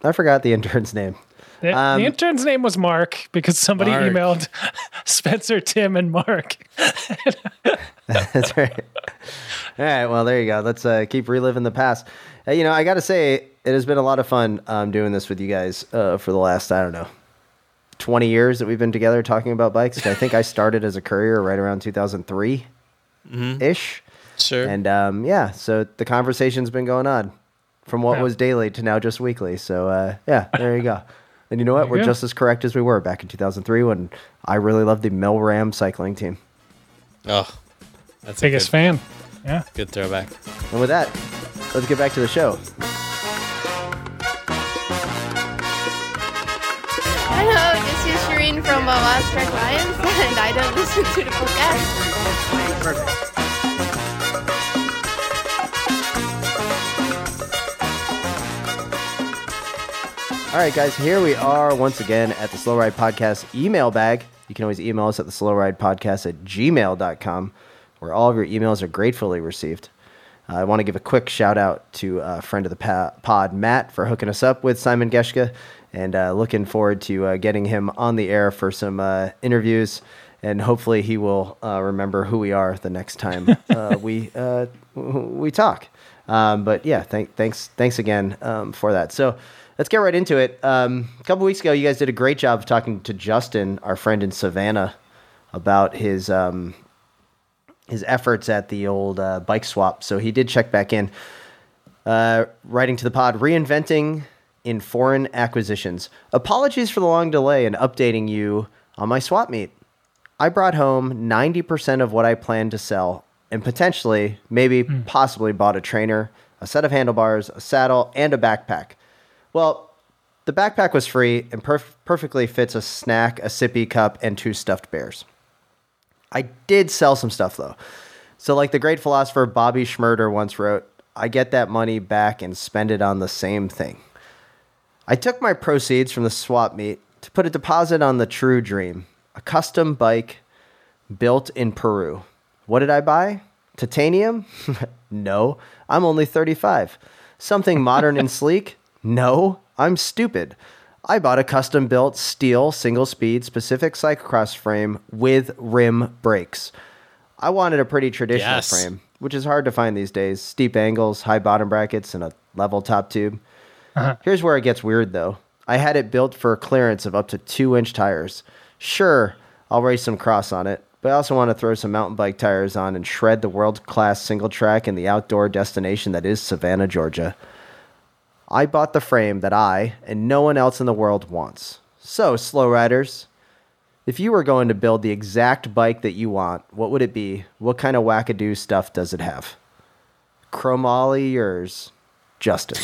Speaker 2: I forgot the intern's name.
Speaker 3: The,
Speaker 2: Um,
Speaker 3: the intern's name was Mark because somebody
Speaker 4: Mark.
Speaker 3: emailed Spencer, Tim, and Mark.
Speaker 2: That's right. All right. Well, there you go. Let's uh, keep reliving the past. Uh, you know, I got to say, it has been a lot of fun um, doing this with you guys uh, for the last, I don't know, 20 years that we've been together talking about bikes. I think I started as a courier right around 2003 ish.
Speaker 4: Sure.
Speaker 2: And um, yeah, so the conversation's been going on from what
Speaker 3: Yeah.
Speaker 2: was daily to now just weekly. So uh, yeah, there you go. And you know what?
Speaker 3: You
Speaker 2: We're
Speaker 3: go.
Speaker 2: just as correct as we were back in 2003 when I really loved the Milram cycling team.
Speaker 4: oh, that's
Speaker 3: Biggest
Speaker 4: a
Speaker 3: fan. Yeah.
Speaker 4: good, good throwback.
Speaker 2: And with that, let's get back to the show.
Speaker 7: From Wawa's Track Lions, and I don't listen to the podcast.
Speaker 2: All right, guys, here we are once again at the Slow Ride Podcast email bag. You can always email us at the Slow Ride Podcast at gmail.com, where all of your emails are gratefully received. Uh, I want to give a quick shout out to a friend of the pod, Matt, for hooking us up with Simon Geschke, and uh, looking forward to uh, getting him on the air for some uh, interviews. And hopefully, he will uh, remember who we are the next time uh, we uh, we talk. Um, but yeah, thank, thanks thanks again um, for that. So let's get right into it. Um, a couple weeks ago, you guys did a great job of talking to Justin, our friend in Savannah, about his um, his efforts at the old uh, bike swap. So he did check back in, uh, writing to the pod, reinventing in foreign acquisitions. Apologies for the long delay in updating you on my swap meet. I brought home 90% of what I planned to sell and potentially, maybe, hmm. possibly bought a trainer, a set of handlebars, a saddle, and a backpack. Well, the backpack was free and perf- perfectly fits a snack, a sippy cup, and two stuffed bears. I did sell some stuff though. So, like the great philosopher Bobby Shmurda once wrote, I get that money back and spend it on the same thing. I took my proceeds from the swap meet to put a deposit on the True Dream, a custom bike built in Peru. What did I buy? Titanium? no, I'm only 35. Something modern and sleek? No, I'm stupid. I bought a custom built steel single speed specific cyclocross frame with rim brakes. I wanted a pretty traditional
Speaker 4: Yes.
Speaker 2: frame, which is hard to find these days. Steep angles, high bottom brackets, and a level top tube. Uh-huh. Here's where it gets weird though. I had it built for a clearance of up to two inch tires. Sure, I'll race some cross on it, but I also want to throw some mountain bike tires on and shred the world class single track in the outdoor destination that is Savannah, Georgia. I bought the frame that I and no one else in the world wants. So, slow riders, if you were going to build the exact bike that you want, what would it be? What kind of wackadoo stuff does it have? Chromoly yours, Justin.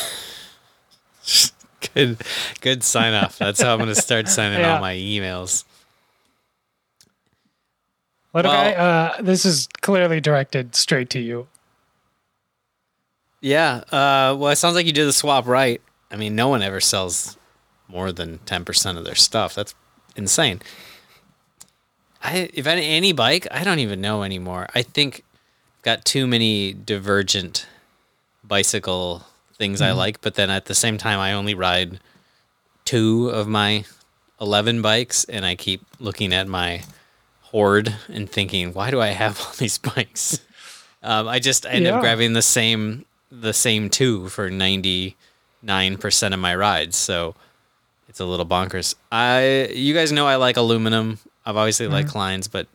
Speaker 4: Good, good sign off. That's how I'm going to start signing
Speaker 3: Yeah.
Speaker 4: all my emails.
Speaker 3: What
Speaker 4: Well-
Speaker 3: I, uh, this is clearly directed straight to you.
Speaker 4: Yeah. Uh, well, it sounds like you did the swap right. I mean, no one ever sells more than 10% of their stuff. That's insane. I, if any, any bike, I don't even know anymore. I think I've got too many divergent bicycle things I like, but then at the same time, I only ride two of my 11 bikes, and I keep looking at my hoard and thinking, why do I have all these bikes? Um, I just end
Speaker 3: Yeah.
Speaker 4: up grabbing the same the same two for 99% of my rides. So it's a little bonkers. I you guys know I like aluminum. I've obviously liked Kleins, but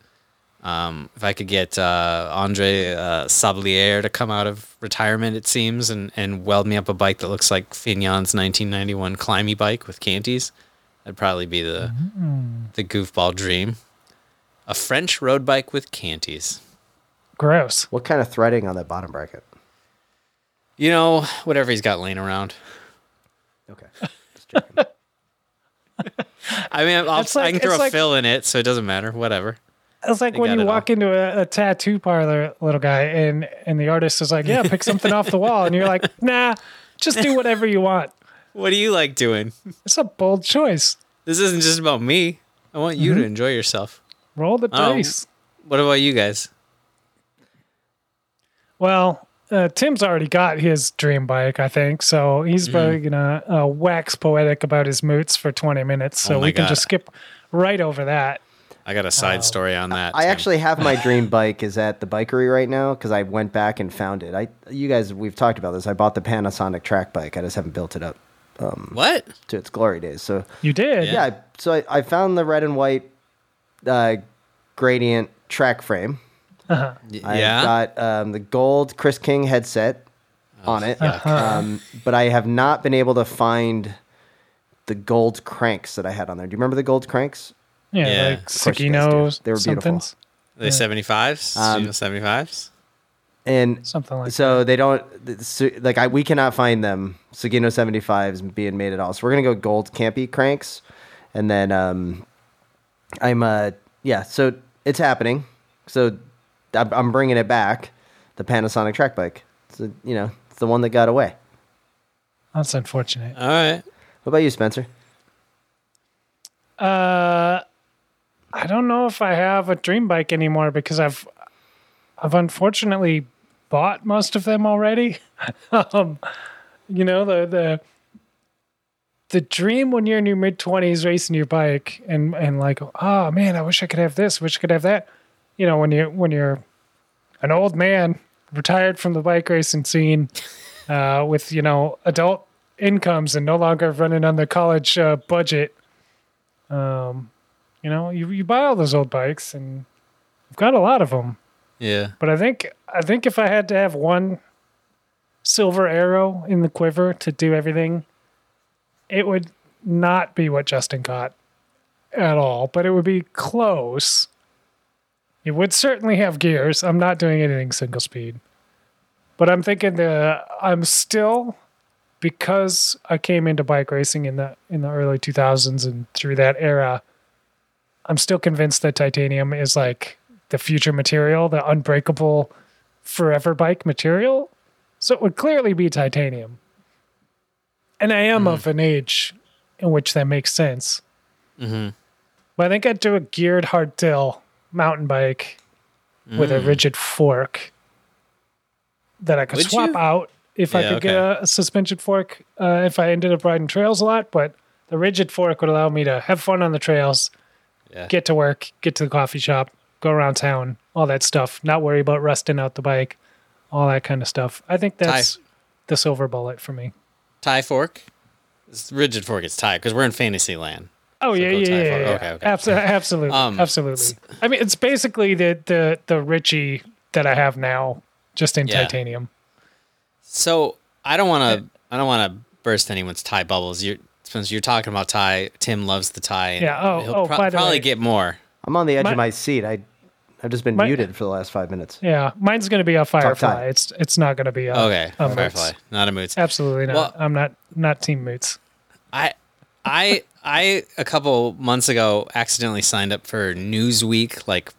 Speaker 4: um, if I could get uh, Andre uh, Sablier to come out of retirement, it seems, and, and weld me up a bike that looks like Fignon's 1991 Climby bike with Canties, that'd probably be the the goofball dream. A French road bike with Canties.
Speaker 3: Gross.
Speaker 2: What kind of threading on that bottom bracket?
Speaker 4: You know, whatever he's got laying around.
Speaker 2: Okay. Just checking.
Speaker 4: I mean, I'll,
Speaker 3: like-
Speaker 4: I can throw
Speaker 3: it's
Speaker 4: a
Speaker 3: like-
Speaker 4: fill in it, so it doesn't matter. Whatever.
Speaker 3: It's like
Speaker 4: They
Speaker 3: when you
Speaker 4: it all.
Speaker 3: walk into a, a tattoo parlor, little guy, and and the artist is like, "Yeah, pick something off the wall," and you're like, "Nah, just do whatever you want."
Speaker 4: What do you like doing?
Speaker 3: It's a bold choice.
Speaker 4: This isn't just about me. I want you to enjoy yourself.
Speaker 3: Roll the
Speaker 4: Oh.
Speaker 3: dice.
Speaker 4: What about you guys?
Speaker 3: Well, uh, Tim's already got his dream bike, I think, so he's
Speaker 4: Mm-hmm.
Speaker 3: probably gonna uh, wax poetic about his moots for 20 minutes. So
Speaker 4: Oh
Speaker 3: we can
Speaker 4: God.
Speaker 3: just skip right over that.
Speaker 4: I got a side story on that.
Speaker 2: I
Speaker 4: Tim.
Speaker 2: actually have my dream bike is at the bikery right now because I went back and found it. I you guys we've talked about this. I bought the Panasonic track bike. I just haven't built it up
Speaker 4: what?
Speaker 2: to its glory days. So
Speaker 3: You did.
Speaker 2: yeah, I, so I, I found the red and white uh, gradient track frame.
Speaker 3: Uh-huh.
Speaker 4: Y-
Speaker 2: I
Speaker 4: yeah.
Speaker 2: got um, the gold Chris King headset on it, um, but I have not been able to find the gold cranks that I had on there. Do you remember the gold cranks?
Speaker 3: Yeah,
Speaker 4: Yeah.
Speaker 3: like
Speaker 2: Of course you guys do.
Speaker 3: Sugino,
Speaker 2: They were beautiful.
Speaker 3: somethings,
Speaker 4: Are they 75s?
Speaker 2: Um,
Speaker 4: 75s?
Speaker 2: And
Speaker 3: something like
Speaker 2: so they don't so- like I we cannot find them Sugino 75s being made at all. So we're gonna go gold campy cranks, and then um, I'm uh yeah. So it's happening. So I'm, I'm bringing it back, the Panasonic track bike. So you know it's the one that got away.
Speaker 3: That's unfortunate.
Speaker 4: All right.
Speaker 2: What about you, Spencer?
Speaker 3: Uh, I don't know if I have a dream bike anymore because I've I've unfortunately bought most of them already. um, you know the the the dream when you're in your mid twenties racing your bike and and like oh man I wish I could have this wish I could have that. You know when you when you're an old man retired from the bike racing scene uh, with you know adult incomes and no longer running on the college uh, budget um, you know, you, you buy all those old bikes, and I've got a lot of them.
Speaker 4: Yeah.
Speaker 3: But I think I think if I had to have one silver arrow in the quiver to do everything, it would not be what Justin got at all. But it would be close. It would certainly have gears. I'm not doing anything single speed. But I'm thinking the I'm still because I came into bike racing in the in the early 2000s and through that era, I'm still convinced that titanium is like the future material, the unbreakable forever bike material. So it would clearly be titanium. And I am of an age in which that makes sense.
Speaker 4: Mm-hmm.
Speaker 3: But I think I'd do a geared hardtail mountain bike with a rigid fork that I could
Speaker 4: Would
Speaker 3: swap
Speaker 4: you?
Speaker 3: out if I
Speaker 4: Yeah,
Speaker 3: could get a, a suspension fork uh, if I ended up riding trails a lot. But the rigid fork would allow me to have fun on the trails,
Speaker 4: Yeah.
Speaker 3: get to work, get to the coffee shop, go around town, all that stuff. Not worry about rusting out the bike, all that kind of stuff. I think that's the silver bullet for me.
Speaker 4: tie fork. It's rigid fork. It's tie because we're in fantasy land.
Speaker 3: Oh yeah,
Speaker 4: go
Speaker 3: yeah, yeah, yeah.
Speaker 4: Okay, okay.
Speaker 3: Abso- absolutely,
Speaker 4: Um,
Speaker 3: absolutely. I mean, it's basically the the the Richie that I have now, just in
Speaker 4: Yeah.
Speaker 3: titanium.
Speaker 4: So I don't want to. I don't want to burst anyone's tie bubbles. You're since you're talking about tie. Tim loves the tie.
Speaker 3: Yeah, oh,
Speaker 4: he'll
Speaker 3: oh, by the
Speaker 4: probably
Speaker 3: way-
Speaker 4: get more.
Speaker 2: I'm on the edge
Speaker 3: My-
Speaker 2: of my seat. I, I've just been
Speaker 3: My-
Speaker 2: muted for the last five minutes.
Speaker 3: Yeah, mine's going to be a firefly. It's it's not going to be a
Speaker 4: Okay,
Speaker 3: a Moots.
Speaker 4: Firefly, not a moots.
Speaker 3: Absolutely not.
Speaker 4: Well-
Speaker 3: I'm not not team moots.
Speaker 4: I, I, I a couple months ago accidentally signed up for Newsweek, like,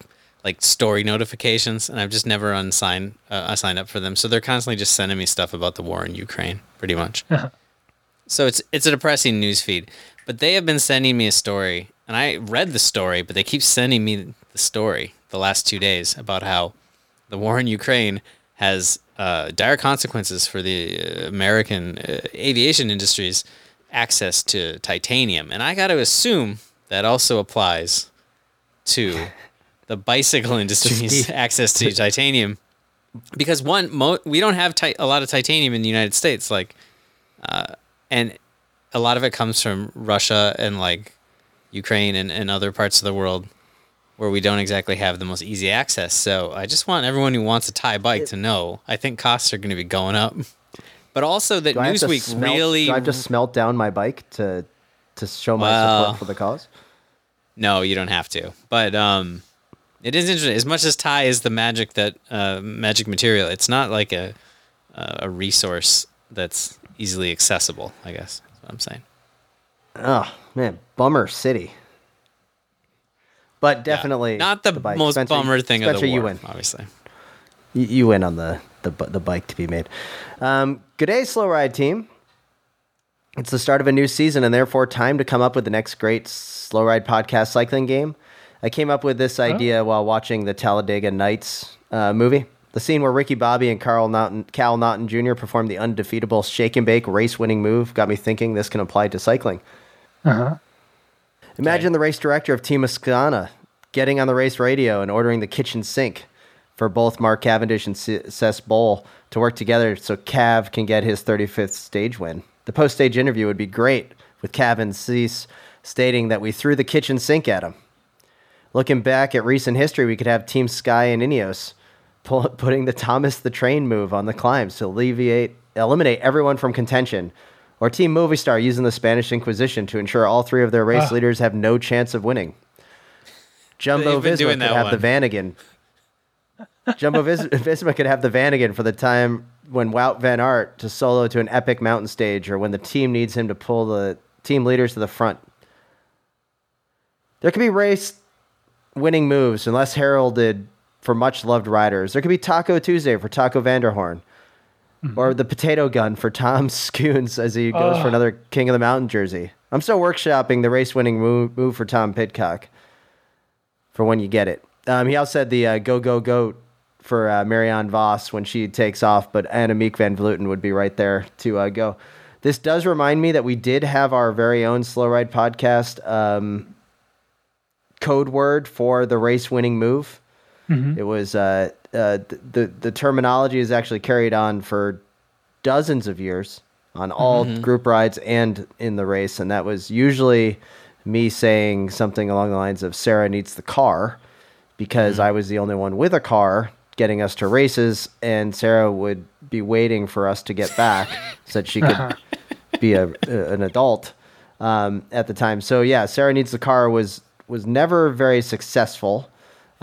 Speaker 4: like story notifications, and I've just never unsigned, uh, I signed up for them. So they're constantly just sending me stuff about the war in Ukraine, pretty much. so it's it's a depressing news feed, but they have been sending me a story, and I read the story, but they keep sending me the story the last two days about how the war in Ukraine has uh, dire consequences for the uh, American uh, aviation industry's access to titanium. And I got to assume that also applies to the bicycle industry's access to titanium. Because one, mo- we don't have ti- a lot of titanium in the United States, like, uh, and a lot of it comes from Russia and like Ukraine and, and other parts of the world where we don't exactly have the most easy access. So I just want everyone who wants a Thai bike to know I think costs are going to be going up. But also that
Speaker 2: Do I have to
Speaker 4: Newsweek
Speaker 2: smelt-
Speaker 4: really
Speaker 2: Do I have to smelt down my bike to to show my
Speaker 4: Well-
Speaker 2: support for the cause?
Speaker 4: No, you don't have to. But um, it is interesting. As much as Thai is the magic that uh, magic material, it's not like a a resource that's easily accessible. I guess that's what I'm saying.
Speaker 2: Oh man, bummer city. But definitely
Speaker 4: Yeah. not the,
Speaker 2: bike.
Speaker 4: most
Speaker 2: Spencer,
Speaker 4: bummer thing
Speaker 2: Spencer,
Speaker 4: of the war.
Speaker 2: you win.
Speaker 4: Obviously,
Speaker 2: You, you win on the, the the bike to be made. Um, good day, slow ride team. It's the start of a new season, and therefore time to come up with the next great slow ride podcast cycling game. I came up with this idea while watching the Talladega Nights uh, movie. The scene where Ricky Bobby and Carl Naughton, Cal Naughton Jr. performed the undefeatable shake and bake race winning move got me thinking this can apply to cycling. Uh-huh. Imagine the race director of Team Astana getting on the race radio and ordering the kitchen sink for both Mark Cavendish and Cees Bol to work together so Cav can get his 35th stage win. The post stage interview would be great with Cav and Cees stating that we threw the kitchen sink at him. Looking back at recent history, we could have Team Sky and Ineos pull, putting the Thomas the Train move on the climbs to alleviate, eliminate everyone from contention. Or Team Movistar using the Spanish Inquisition to ensure all three of their race
Speaker 3: Ah.
Speaker 2: leaders have no chance of winning. Jumbo Visma could
Speaker 4: that
Speaker 2: have the
Speaker 4: one.
Speaker 2: Vanagon. Jumbo Vis- Visma could have the Vanagon for the time when Wout Van Aert to solo to an epic mountain stage, or when the team needs him to pull the team leaders to the front. There could be race winning moves unless less heralded for much loved riders. There could be Taco Tuesday for Taco van der Hoorn. Or the potato gun for Tom Skujins as he goes for another King of the Mountain jersey. I'm still workshopping the race winning move, move for Tom Pidcock for when you get it. Um, he also said the uh, go, go, go for uh, Marianne Vos when she takes off, but Annemiek van Vleuten would be right there to uh, go. This does remind me that we did have our very own Slow Ride podcast um, code word for the race winning move. It was uh, uh, the the terminology is actually carried on for dozens of years on all group rides and in the race, and that was usually me saying something along the lines of "Sarah needs the car," because I was the only one with a car getting us to races, and Sarah would be waiting for us to get back so that she could be a, a- an adult um, at the time. So yeah, Sarah needs the car was was never very successful.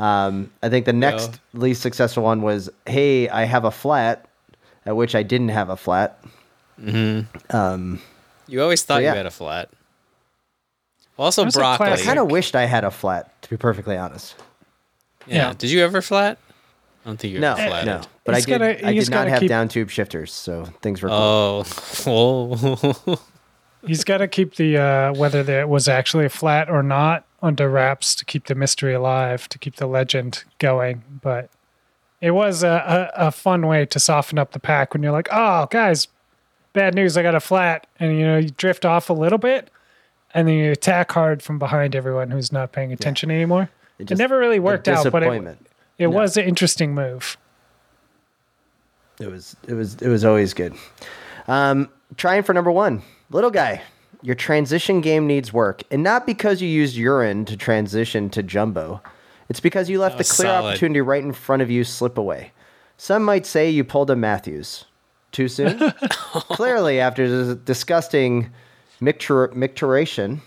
Speaker 2: Um, I think the next least successful one was Hey, I have a flat, at which I didn't have a flat.
Speaker 4: you always thought
Speaker 2: yeah.
Speaker 4: you had a flat. Also,
Speaker 3: That's
Speaker 4: broccoli.
Speaker 2: I kind of wished I had a flat, to be perfectly honest.
Speaker 4: Yeah.
Speaker 3: Yeah.
Speaker 4: Did you ever flat? I don't think you
Speaker 2: No,
Speaker 4: ever flatted.
Speaker 2: no, but I
Speaker 3: He's
Speaker 2: did.
Speaker 3: gotta-
Speaker 2: I
Speaker 3: he's
Speaker 2: did not have
Speaker 3: keep-
Speaker 2: down tube shifters, so things were. cool.
Speaker 4: Oh, whoa.
Speaker 3: He's got to keep the uh, whether there was actually a flat or not under wraps to keep the mystery alive, to keep the legend going. But it was a, a, a fun way to soften up the pack when you're like, oh, guys, bad news, I got a flat. And, you know, you drift off a little bit and then you attack hard from behind everyone who's not paying attention anymore. It,
Speaker 2: just-
Speaker 3: never really worked out, but it, it was an interesting move.
Speaker 2: It was it was it was always good. Um, trying for number one, little guy. Your transition game needs work, and not because you used urine to transition to jumbo. It's because you
Speaker 4: left
Speaker 2: the clear
Speaker 4: solid.
Speaker 2: opportunity right in front of you slip away. Some might say you pulled a Matthews. Too soon? Clearly, after this disgusting mictur- micturation,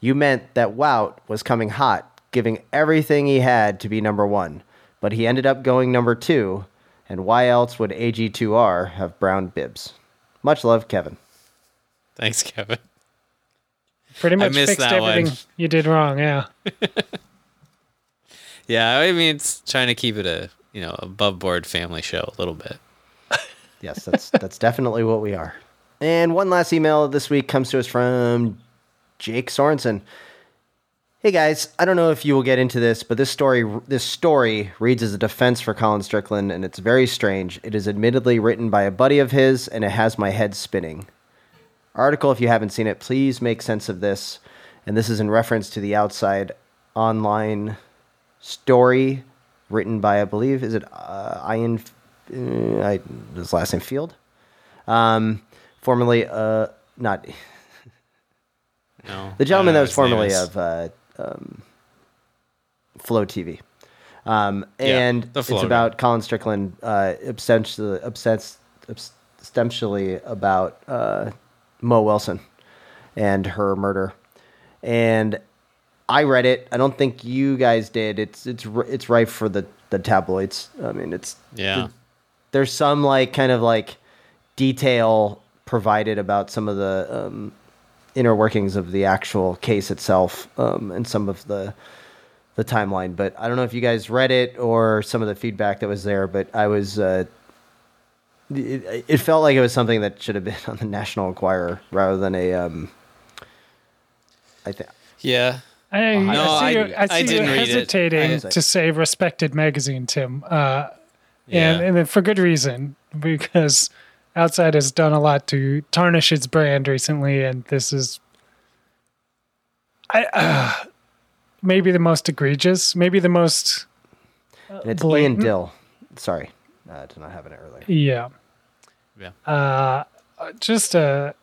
Speaker 2: you meant that Wout was coming hot, giving everything he had to be number one. But he ended up going number two, and why else would AG2R have brown bibs? Much love, Kevin.
Speaker 4: Thanks, Kevin.
Speaker 3: Pretty much
Speaker 4: missed
Speaker 3: fixed
Speaker 4: that one.
Speaker 3: everything you did wrong. Yeah.
Speaker 4: Yeah, I mean, it's trying to keep it a you know above board family show a little bit.
Speaker 2: Yes, that's that's definitely what we are. And one last email this week comes to us from Jake Sorensen. Hey guys, I don't know if you will get into this, but this story this story reads as a defense for Colin Strickland, and it's very strange. It is admittedly written by a buddy of his, and it has my head spinning. Article, if you haven't seen it, please make sense of this. And this is in reference to the outside online story written by, I believe, is it uh, Ian? Uh, I, his last name Field, um, formerly uh, not
Speaker 4: No,
Speaker 2: the gentleman that was
Speaker 4: what his name
Speaker 2: formerly
Speaker 4: is.
Speaker 2: of uh, um, Flow TV. Um,
Speaker 4: Yeah,
Speaker 2: and
Speaker 4: the
Speaker 2: it's about Colin Strickland, uh, essentially, obsessed, essentially about uh, Mo Wilson and her murder. And I read it. I don't think you guys did. It's it's it's rife for the the tabloids. I mean, it's
Speaker 4: Yeah.
Speaker 2: there's some like kind of like detail provided about some of the um, inner workings of the actual case itself um, and some of the the timeline. But I don't know if you guys read it or some of the feedback that was there. But I was. Uh, it, it felt like it was something that should have been on the National Enquirer rather than a. Um, I think.
Speaker 4: Yeah.
Speaker 3: I,
Speaker 2: No,
Speaker 3: I see
Speaker 4: I-
Speaker 3: you, I see
Speaker 4: I
Speaker 3: you
Speaker 4: didn't read it.
Speaker 3: hesitating
Speaker 2: I-
Speaker 3: to say respected magazine, Tim. Uh,
Speaker 4: Yeah.
Speaker 3: and, and then for good reason, because Outside has done a lot to tarnish its brand recently, and this is I, uh, maybe the most egregious, maybe the most,
Speaker 2: And it's
Speaker 3: Blatant.
Speaker 2: Ian Dill. Sorry, uh, did not have it earlier.
Speaker 3: yeah.
Speaker 4: Yeah.
Speaker 3: uh, just a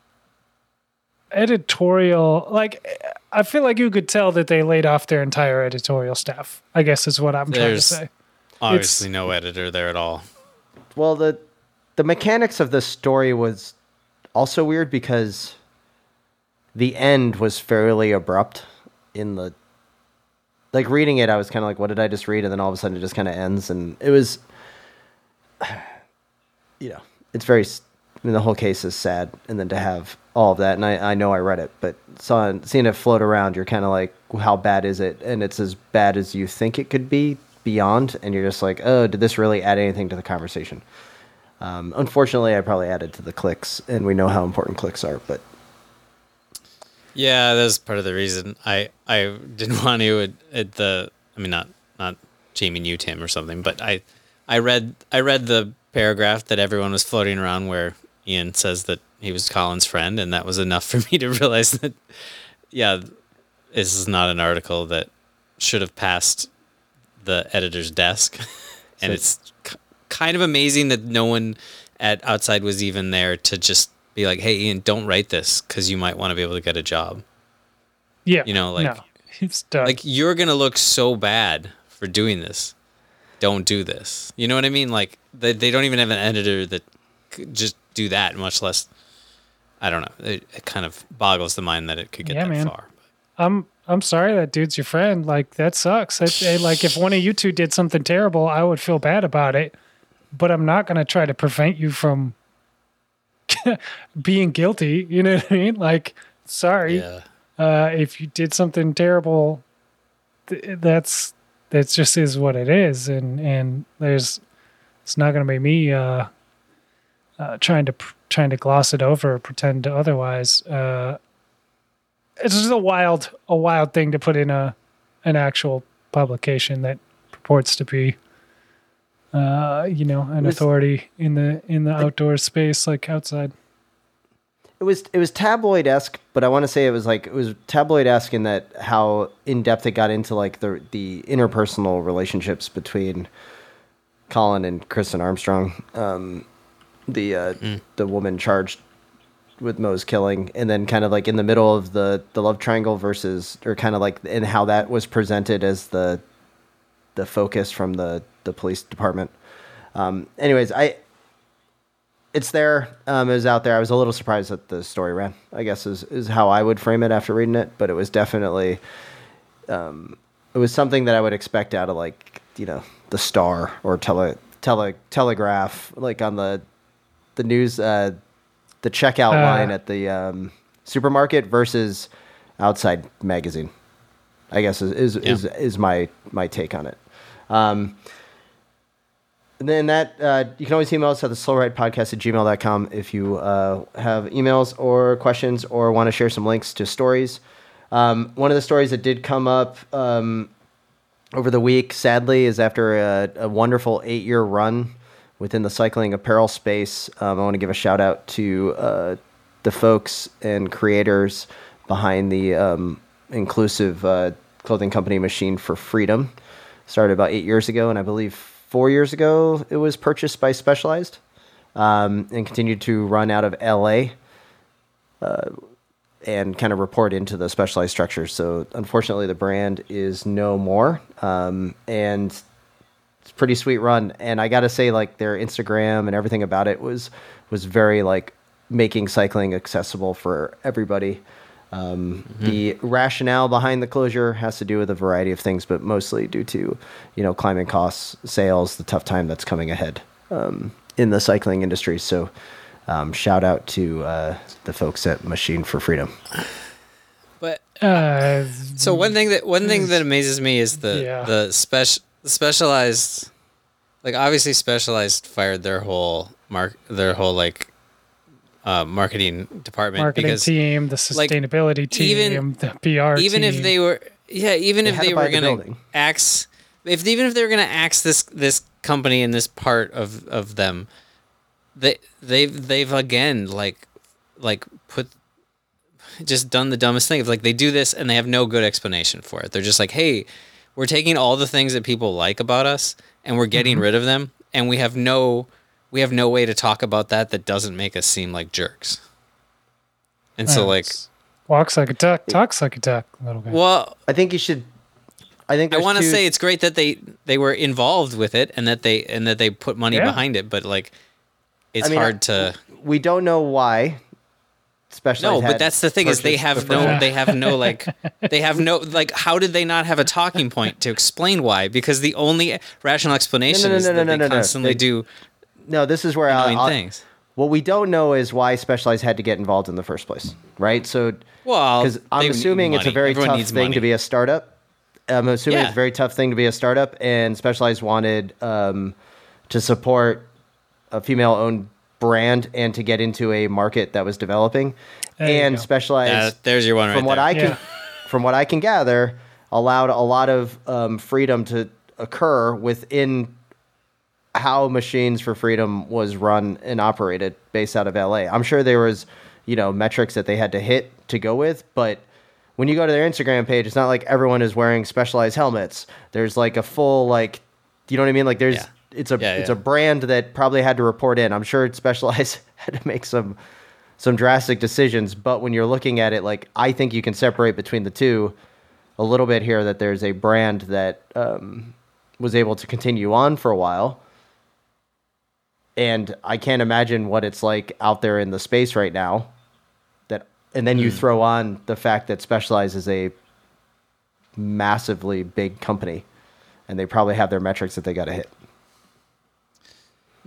Speaker 3: editorial like i feel like you could tell that they laid off their entire editorial staff i guess is what i'm
Speaker 4: There's-
Speaker 3: trying to say
Speaker 4: Obviously, no editor there at all.
Speaker 2: Well, the the mechanics of the story was also weird because the end was fairly abrupt in the like reading it I was kind of like what did I just read and then all of a sudden it just kind of ends and it was you know it's very I mean the whole case is sad and then to have all of that and I, I know I read it but saw seeing it float around you're kind of like how bad is it and it's as bad as you think it could be beyond and you're just like oh did this really add anything to the conversation um, unfortunately, I probably added to the clicks, and we know how important clicks are. But
Speaker 4: Yeah, that's part of the reason I I didn't want to at, the I mean not not shaming you Tim or something, but I I read I read the paragraph that everyone was floating around where Ian says that he was Colin's friend, and that was enough for me to realize that yeah, this is not an article that should have passed the editor's desk, and
Speaker 2: So-
Speaker 4: it's k- kind of amazing that no one at outside was even there to just be like, "Hey, Ian, don't write this because you might want to be able to get a job."
Speaker 3: yeah
Speaker 4: You know, like-
Speaker 3: no, it's done
Speaker 4: Like you're gonna look so bad for doing this. Don't do this. You know what I mean? Like they they don't even have an editor that could just do that, much less. I don't know. It, it kind of boggles the mind that it could get
Speaker 3: Yeah,
Speaker 4: that
Speaker 3: man.
Speaker 4: far.
Speaker 3: i'm i'm sorry that dude's your friend like that sucks I, I- like if one of you two did something terrible i would feel bad about it but i'm not going to try to prevent you from being guilty you know what i mean like sorry
Speaker 4: Yeah.
Speaker 3: uh, if you did something terrible, th- that's that's just is what it is, and and there's it's not going to be me uh, uh, trying to pr- trying to gloss it over or pretend to otherwise. Uh, it's just a wild a wild thing to put in a an actual publication that purports to be uh, you know, an authority in the in the outdoor space, like outside.
Speaker 2: It was it was tabloid esque, but I want to say it was like it was tabloid esque in that how in depth it got into like the the interpersonal relationships between Colin and Kristen Armstrong, um, the uh, the woman charged with Moe's killing, and then kind of like in the middle of the the love triangle versus or kind of like and how that was presented as the the focus from the the police department. Um, anyways, I it's there. Um, it was out there. I was a little surprised that the story ran. I guess is is how I would frame it after reading it. But it was definitely, um, it was something that I would expect out of like you know the Star or tele tele Telegraph, like on the the news, uh, the checkout
Speaker 3: Uh.
Speaker 2: line at the um, supermarket versus outside magazine. I guess is is, is is my my take on it. And then that, uh, you can always email us at the slow ride podcast at gmail.com if you uh, have emails or questions or want to share some links to stories. Um, one of the stories that did come up um, over the week, sadly, is after a, a wonderful eight year run within the cycling apparel space. Um, I want to give a shout out to uh, the folks and creators behind the um, inclusive uh, clothing company Machine for Freedom. Started about eight years ago, and I believe four years ago it was purchased by Specialized um, and continued to run out of LA and kind of report into the specialized structure. So unfortunately, the brand is no more, um, and it's pretty sweet run. And I got to say, like their Instagram and everything about it was was very like making cycling accessible for everybody. Um, The rationale behind the closure has to do with a variety of things, but mostly due to you know climbing costs, sales, the tough time that's coming ahead um, in the cycling industry. So. Um, shout out to uh, the folks at Machine for Freedom.
Speaker 4: But
Speaker 3: Uh,
Speaker 4: so one thing that one thing that amazes me is the
Speaker 3: Yeah.
Speaker 4: the special specialized like obviously specialized fired their whole mark their whole like uh, marketing department
Speaker 3: marketing
Speaker 4: because
Speaker 3: team, the
Speaker 4: like,
Speaker 3: sustainability team,
Speaker 4: even-
Speaker 3: the PR
Speaker 4: even
Speaker 3: team.
Speaker 4: if they were yeah even
Speaker 2: They
Speaker 4: if they were
Speaker 2: the
Speaker 4: gonna
Speaker 2: building.
Speaker 4: axe if even if they were gonna axe this this company and this part of of them they they've they've again like like put just done the dumbest thing. It's like they do this and they have no good explanation for it. They're just like, hey, we're taking all the things that people like about us and we're getting
Speaker 3: Mm-hmm.
Speaker 4: rid of them, and we have no we have no way to talk about that that doesn't make us seem like jerks. And so like
Speaker 3: walks like a duck, talks like a duck, a little bit.
Speaker 4: well
Speaker 2: I think you should. I think
Speaker 4: I want to
Speaker 2: two-
Speaker 4: say it's great that they they were involved with it and that they and that they put money
Speaker 3: Yeah.
Speaker 4: behind it, but like it's
Speaker 2: I mean,
Speaker 4: hard to
Speaker 2: we don't know why. Specialized
Speaker 4: No, but that's the thing is they have
Speaker 2: the
Speaker 4: no
Speaker 2: first-
Speaker 4: they have no like they have no like how did they not have a talking point to explain why? Because the only rational explanation
Speaker 2: no,
Speaker 4: is
Speaker 2: no,
Speaker 4: that
Speaker 2: no,
Speaker 4: they
Speaker 2: no, no.
Speaker 4: constantly
Speaker 2: They-
Speaker 4: do
Speaker 2: No, this is where I'll,
Speaker 4: annoying
Speaker 2: I'll-
Speaker 4: things.
Speaker 2: What we don't know is why Specialized had to get involved in the first place, right? So,
Speaker 4: Well,
Speaker 2: because I'm assuming it's a very
Speaker 4: Everyone
Speaker 2: tough thing
Speaker 4: money.
Speaker 2: to be a startup. I'm assuming it's a very tough thing to be a startup, and Specialized wanted um, to support a female-owned brand and to get into a market that was developing.
Speaker 3: There
Speaker 2: and
Speaker 3: go.
Speaker 2: Specialized,
Speaker 4: Yeah, there's your one
Speaker 2: from
Speaker 4: right
Speaker 2: what
Speaker 4: there.
Speaker 2: I can,
Speaker 3: Yeah.
Speaker 2: from what I can gather, allowed a lot of um, freedom to occur within how Machines for Freedom was run and operated based out of LA. I'm sure there was, you know, metrics that they had to hit to go with, but when you go to their Instagram page, it's not like everyone is wearing specialized helmets. There's like a full like, you know what I mean? Like there's
Speaker 4: Yeah.
Speaker 2: it's a
Speaker 4: Yeah,
Speaker 2: it's
Speaker 4: yeah.
Speaker 2: a brand that probably had to report in. I'm sure it's specialized had to make some some drastic decisions, but when you're looking at it, like I think you can separate between the two a little bit here. That there's a brand that um, was able to continue on for a while, and I can't imagine what it's like out there in the space right now. That and then you hmm. throw on the fact that Specialized is a massively big company, and they probably have their metrics that they got to hit.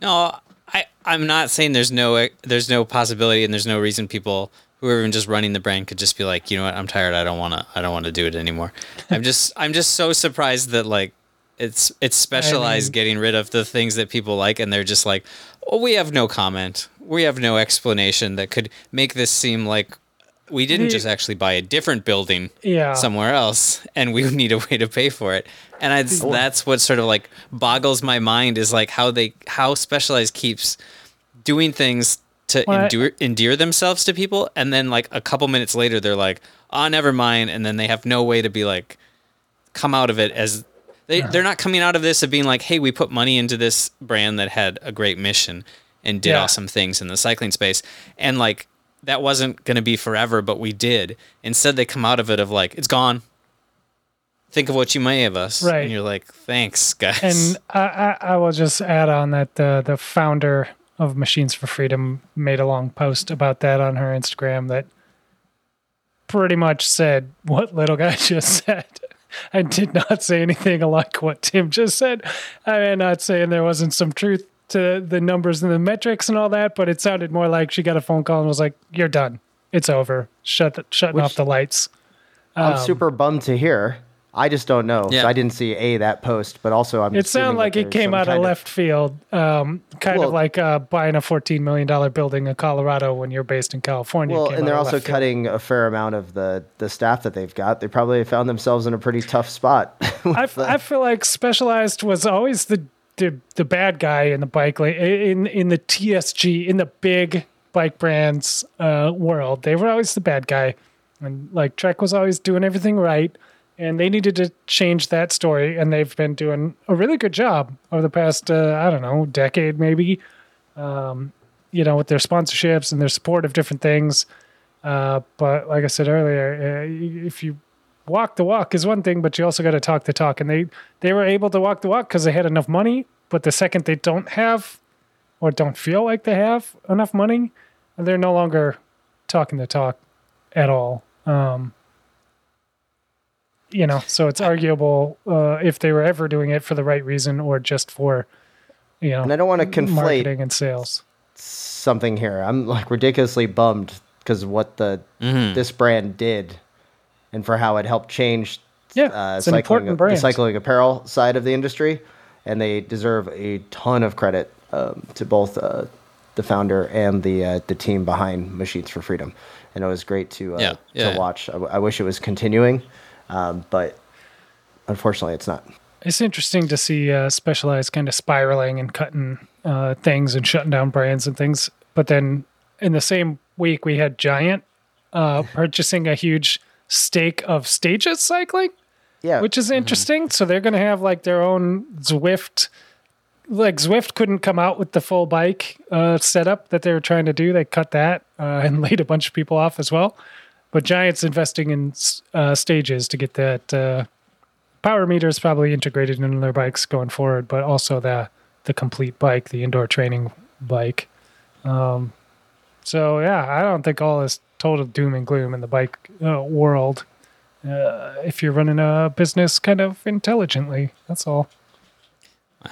Speaker 4: No, I I'm not saying there's no there's no possibility and there's no reason people who are even just running the brand could just be like, you know what, I'm tired. I don't want to. I don't want to do it anymore. I'm just I'm just so surprised that like it's it's specialized
Speaker 3: mean-
Speaker 4: getting rid of the things that people like and they're just like, oh, we have no comment. We have no explanation that could make this seem like we didn't just actually buy a different building
Speaker 3: Yeah.
Speaker 4: somewhere else, and we need a way to pay for it. And I, that's what sort of like boggles my mind is like how they how Specialized keeps doing things to
Speaker 3: Well, I-
Speaker 4: endure, endear themselves to people, and then like a couple minutes later they're like, "Oh, never mind," and then they have no way to be like come out of it as they they're not coming out of this of being like, "Hey, we put money into this brand that had a great mission and did
Speaker 3: Yeah.
Speaker 4: awesome things in the cycling space," and like that wasn't going to be forever, but we did. Instead, they come out of it of like, "It's gone." Think of what you may of us,
Speaker 3: Right.
Speaker 4: And you're like, "Thanks, guys."
Speaker 3: And I, I, I will just add on that the the founder of Machines for Freedom made a long post about that on her Instagram that pretty much said what little guy just said. I did not say anything like what Tim just said. I'm not saying there wasn't some truth to the numbers and the metrics and all that, but it sounded more like she got a phone call and was like, "You're done. It's over. Shut the, shutting
Speaker 2: Which-
Speaker 3: off the lights."
Speaker 2: I'm um, super bummed to hear. I just don't know.
Speaker 4: Yeah.
Speaker 2: I didn't see a that post, but also I'm.
Speaker 3: It
Speaker 2: assuming
Speaker 3: sounded like it came out of left field, um, kind
Speaker 2: Well-
Speaker 3: of like uh, buying a fourteen million dollar building in Colorado when you're based in California.
Speaker 2: Well, and they're also
Speaker 3: left field.
Speaker 2: cutting a fair amount of the the staff that they've got. They probably found themselves in a pretty tough spot.
Speaker 3: I, f- I feel like Specialized was always the, the the bad guy in the bike la- in in the TSG in the big bike brands uh, world. They were always the bad guy, and like Trek was always doing everything right. And they needed to change that story, and they've been doing a really good job over the past uh, I don't know decade maybe. Um, you know, with their sponsorships and their support of different things. Uh, but like I said earlier, uh, if you walk the walk is one thing, but you also got to talk the talk. And they they were able to walk the walk because they had enough money. But the second they don't have, or don't feel like they have enough money, they're no longer talking the talk at all. Um, you know, so it's arguable uh, if they were ever doing it for the right reason or just for, you know,
Speaker 2: and I don't want to conflate
Speaker 3: marketing and sales.
Speaker 2: something here. I'm like ridiculously bummed because what the
Speaker 3: Mm-hmm.
Speaker 2: this brand did, and for how it helped change
Speaker 3: Yeah,
Speaker 2: uh,
Speaker 3: it's an
Speaker 2: cycling,
Speaker 3: important
Speaker 2: the cycling apparel side of the industry, and they deserve a ton of credit um, to both uh, the founder and the uh, the team behind Machines for Freedom. And it was great to uh,
Speaker 4: Yeah, yeah.
Speaker 2: to watch. I, w- I wish it was continuing, um, but unfortunately, it's not.
Speaker 3: It's interesting to see uh, Specialized kind of spiraling and cutting uh, things and shutting down brands and things. But then in the same week, we had Giant uh, purchasing a huge stake of Stages Cycling,
Speaker 2: Yeah,
Speaker 3: which is interesting. So they're going to have like their own Zwift. Like Zwift couldn't come out with the full bike uh, setup that they were trying to do. They cut that uh, and laid a bunch of people off as well. But Giant's investing in uh, stages to get that uh, power meters probably integrated into their bikes going forward, but also the the complete bike, the indoor training bike. Um, so yeah, I don't think all is total doom and gloom in the bike uh, world. Uh, if you're running a business kind of intelligently, that's all.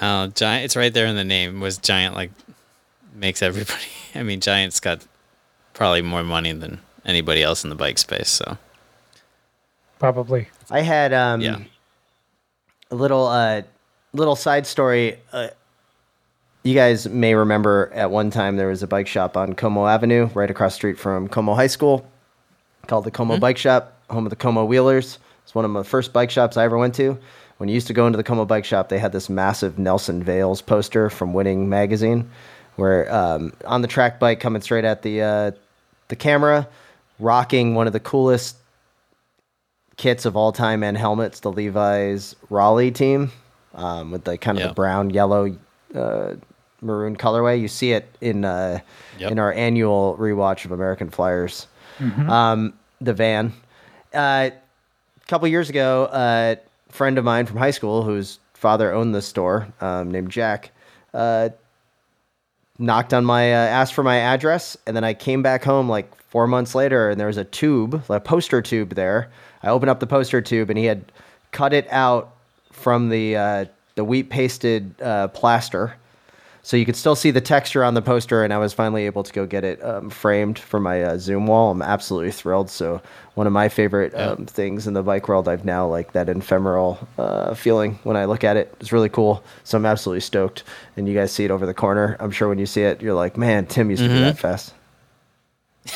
Speaker 4: Oh, giant! It's right there in the name. Was giant like makes everybody? I mean, giant's got probably more money than anybody else in the bike space. So
Speaker 3: Probably.
Speaker 2: I had um,
Speaker 4: Yeah.
Speaker 2: a little uh, little side story. Uh, you guys may remember at one time there was a bike shop on Como Avenue, right across the street from Como High School, called the Como Bike Shop, home of the Como Wheelers. It's one of the first bike shops I ever went to. When you used to go into the Como Bike Shop, they had this massive Nelson Vails poster from Winning Magazine, where um, on the track bike coming straight at the uh, the camera, rocking one of the coolest kits of all time and helmets, the Levi's Raleigh team, um, with the kind of
Speaker 4: Yeah.
Speaker 2: the brown, yellow, uh, maroon colorway. You see it in uh,
Speaker 4: Yep.
Speaker 2: in our annual rewatch of American Flyers. Um, the van. Uh, a couple years ago, a friend of mine from high school, whose father owned the store, um, named Jack, uh, knocked on my uh, asked for my address and then i came back home like four months later and there was a tube a poster tube there. I opened up the poster tube and he had cut it out from the uh, the wheat pasted uh, plaster so you could still see the texture on the poster and i was finally able to go get it um, framed for my uh, zoom wall. I'm absolutely thrilled. So one of my favorite um, things in the bike world i've now like that ephemeral uh, feeling when i look at it. It's really cool. So i'm absolutely stoked. And you guys see it over the corner. I'm sure when you see it you're like man tim used to do that fast.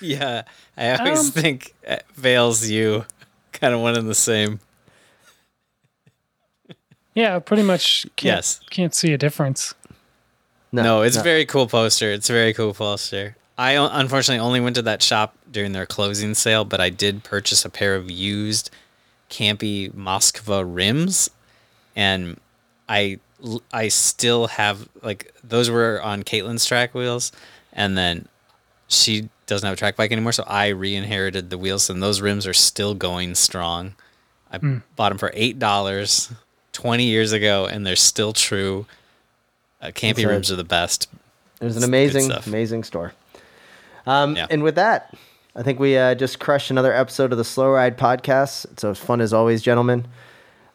Speaker 4: Yeah, I always
Speaker 3: Um,
Speaker 4: think uh, Vails' you, kind of one and the same.
Speaker 3: Yeah, pretty much. Can't,
Speaker 4: Yes.
Speaker 3: Can't see a difference.
Speaker 4: No, it's a very cool poster. It's a very cool poster. I unfortunately only went to that shop during their closing sale, but I did purchase a pair of used Campy Moskva rims, and I I still have like those were on Caitlin's track wheels, and then she doesn't have a track bike anymore, so I re-inherited the wheels, and those rims are still going strong. I hmm. bought them for eight dollars twenty years ago, and they're still true. Uh,
Speaker 2: a-
Speaker 4: rims are the best.
Speaker 2: It was an amazing, amazing store. Um,
Speaker 4: Yeah.
Speaker 2: And with that, I think we uh, just crushed another episode of the Slow Ride podcast. It's as fun as always, gentlemen.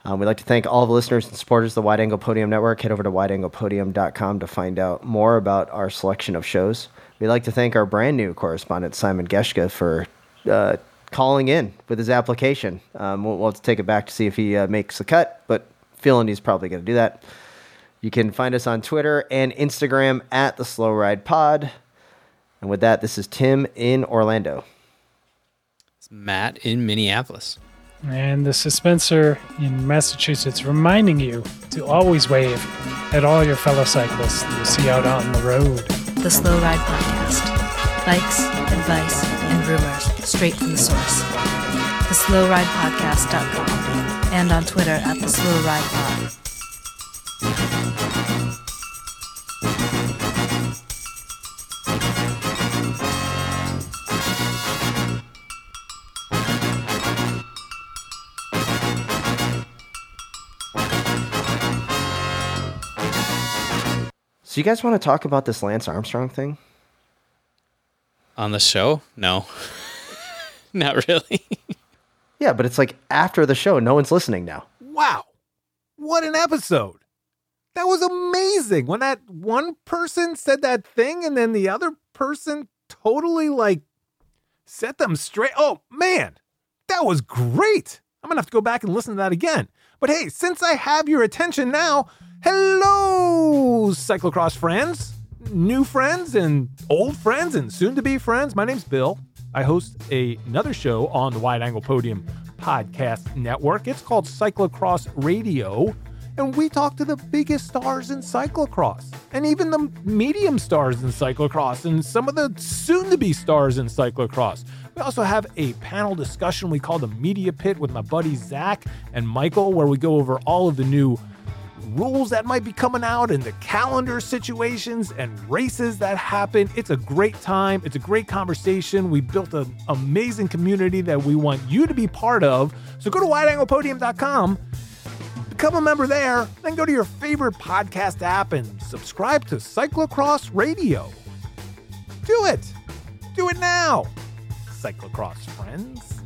Speaker 2: Um, we'd like to thank all the listeners and supporters of the Wide Angle Podium Network. Head over to wideanglepodium.com to find out more about our selection of shows. We'd like to thank our brand new correspondent, Simon Geschke, for uh, calling in with his application. Um, we'll, we'll have to take it back to see if he uh, makes the cut, but feeling he's probably going to do that. You can find us on Twitter and Instagram at the Slow Ride Pod. And with that, this is Tim in Orlando.
Speaker 4: It's Matt in Minneapolis.
Speaker 3: And this is Spencer in Massachusetts reminding you to always wave at all your fellow cyclists that you see out on the road.
Speaker 1: The Slow Ride Podcast. Bikes, advice, and rumors straight from the source. The Slow Ride Podcast.com and on Twitter at The Slow Ride Pod.
Speaker 2: So, you guys want to talk about this Lance Armstrong thing?
Speaker 4: On the show? No. Not really.
Speaker 2: Yeah, but it's like after the show, no one's listening now.
Speaker 8: Wow. What an episode. That was amazing. When that one person said that thing and then the other person totally like set them straight. Oh, man. That was great. I'm to have to go back and listen to that again. But hey, since I have your attention now, hello, cyclocross friends, new friends, and old friends, and soon to be friends. My name's Bill. I host a, another show on the Wide Angle Podium podcast network. It's called Cyclocross Radio. And we talk to the biggest stars in cyclocross and even the medium stars in cyclocross and some of the soon to be stars in cyclocross. We also have a panel discussion we call the Media Pit with my buddies Zach and Michael, where we go over all of the new rules that might be coming out and the calendar situations and races that happen. It's a great time. It's a great conversation. We built an amazing community that we want you to be part of. So go to wideanglepodium.com, become a member there, then go to your favorite podcast app and subscribe to Cyclocross Radio. Do it. Do it now. Cyclocross friends.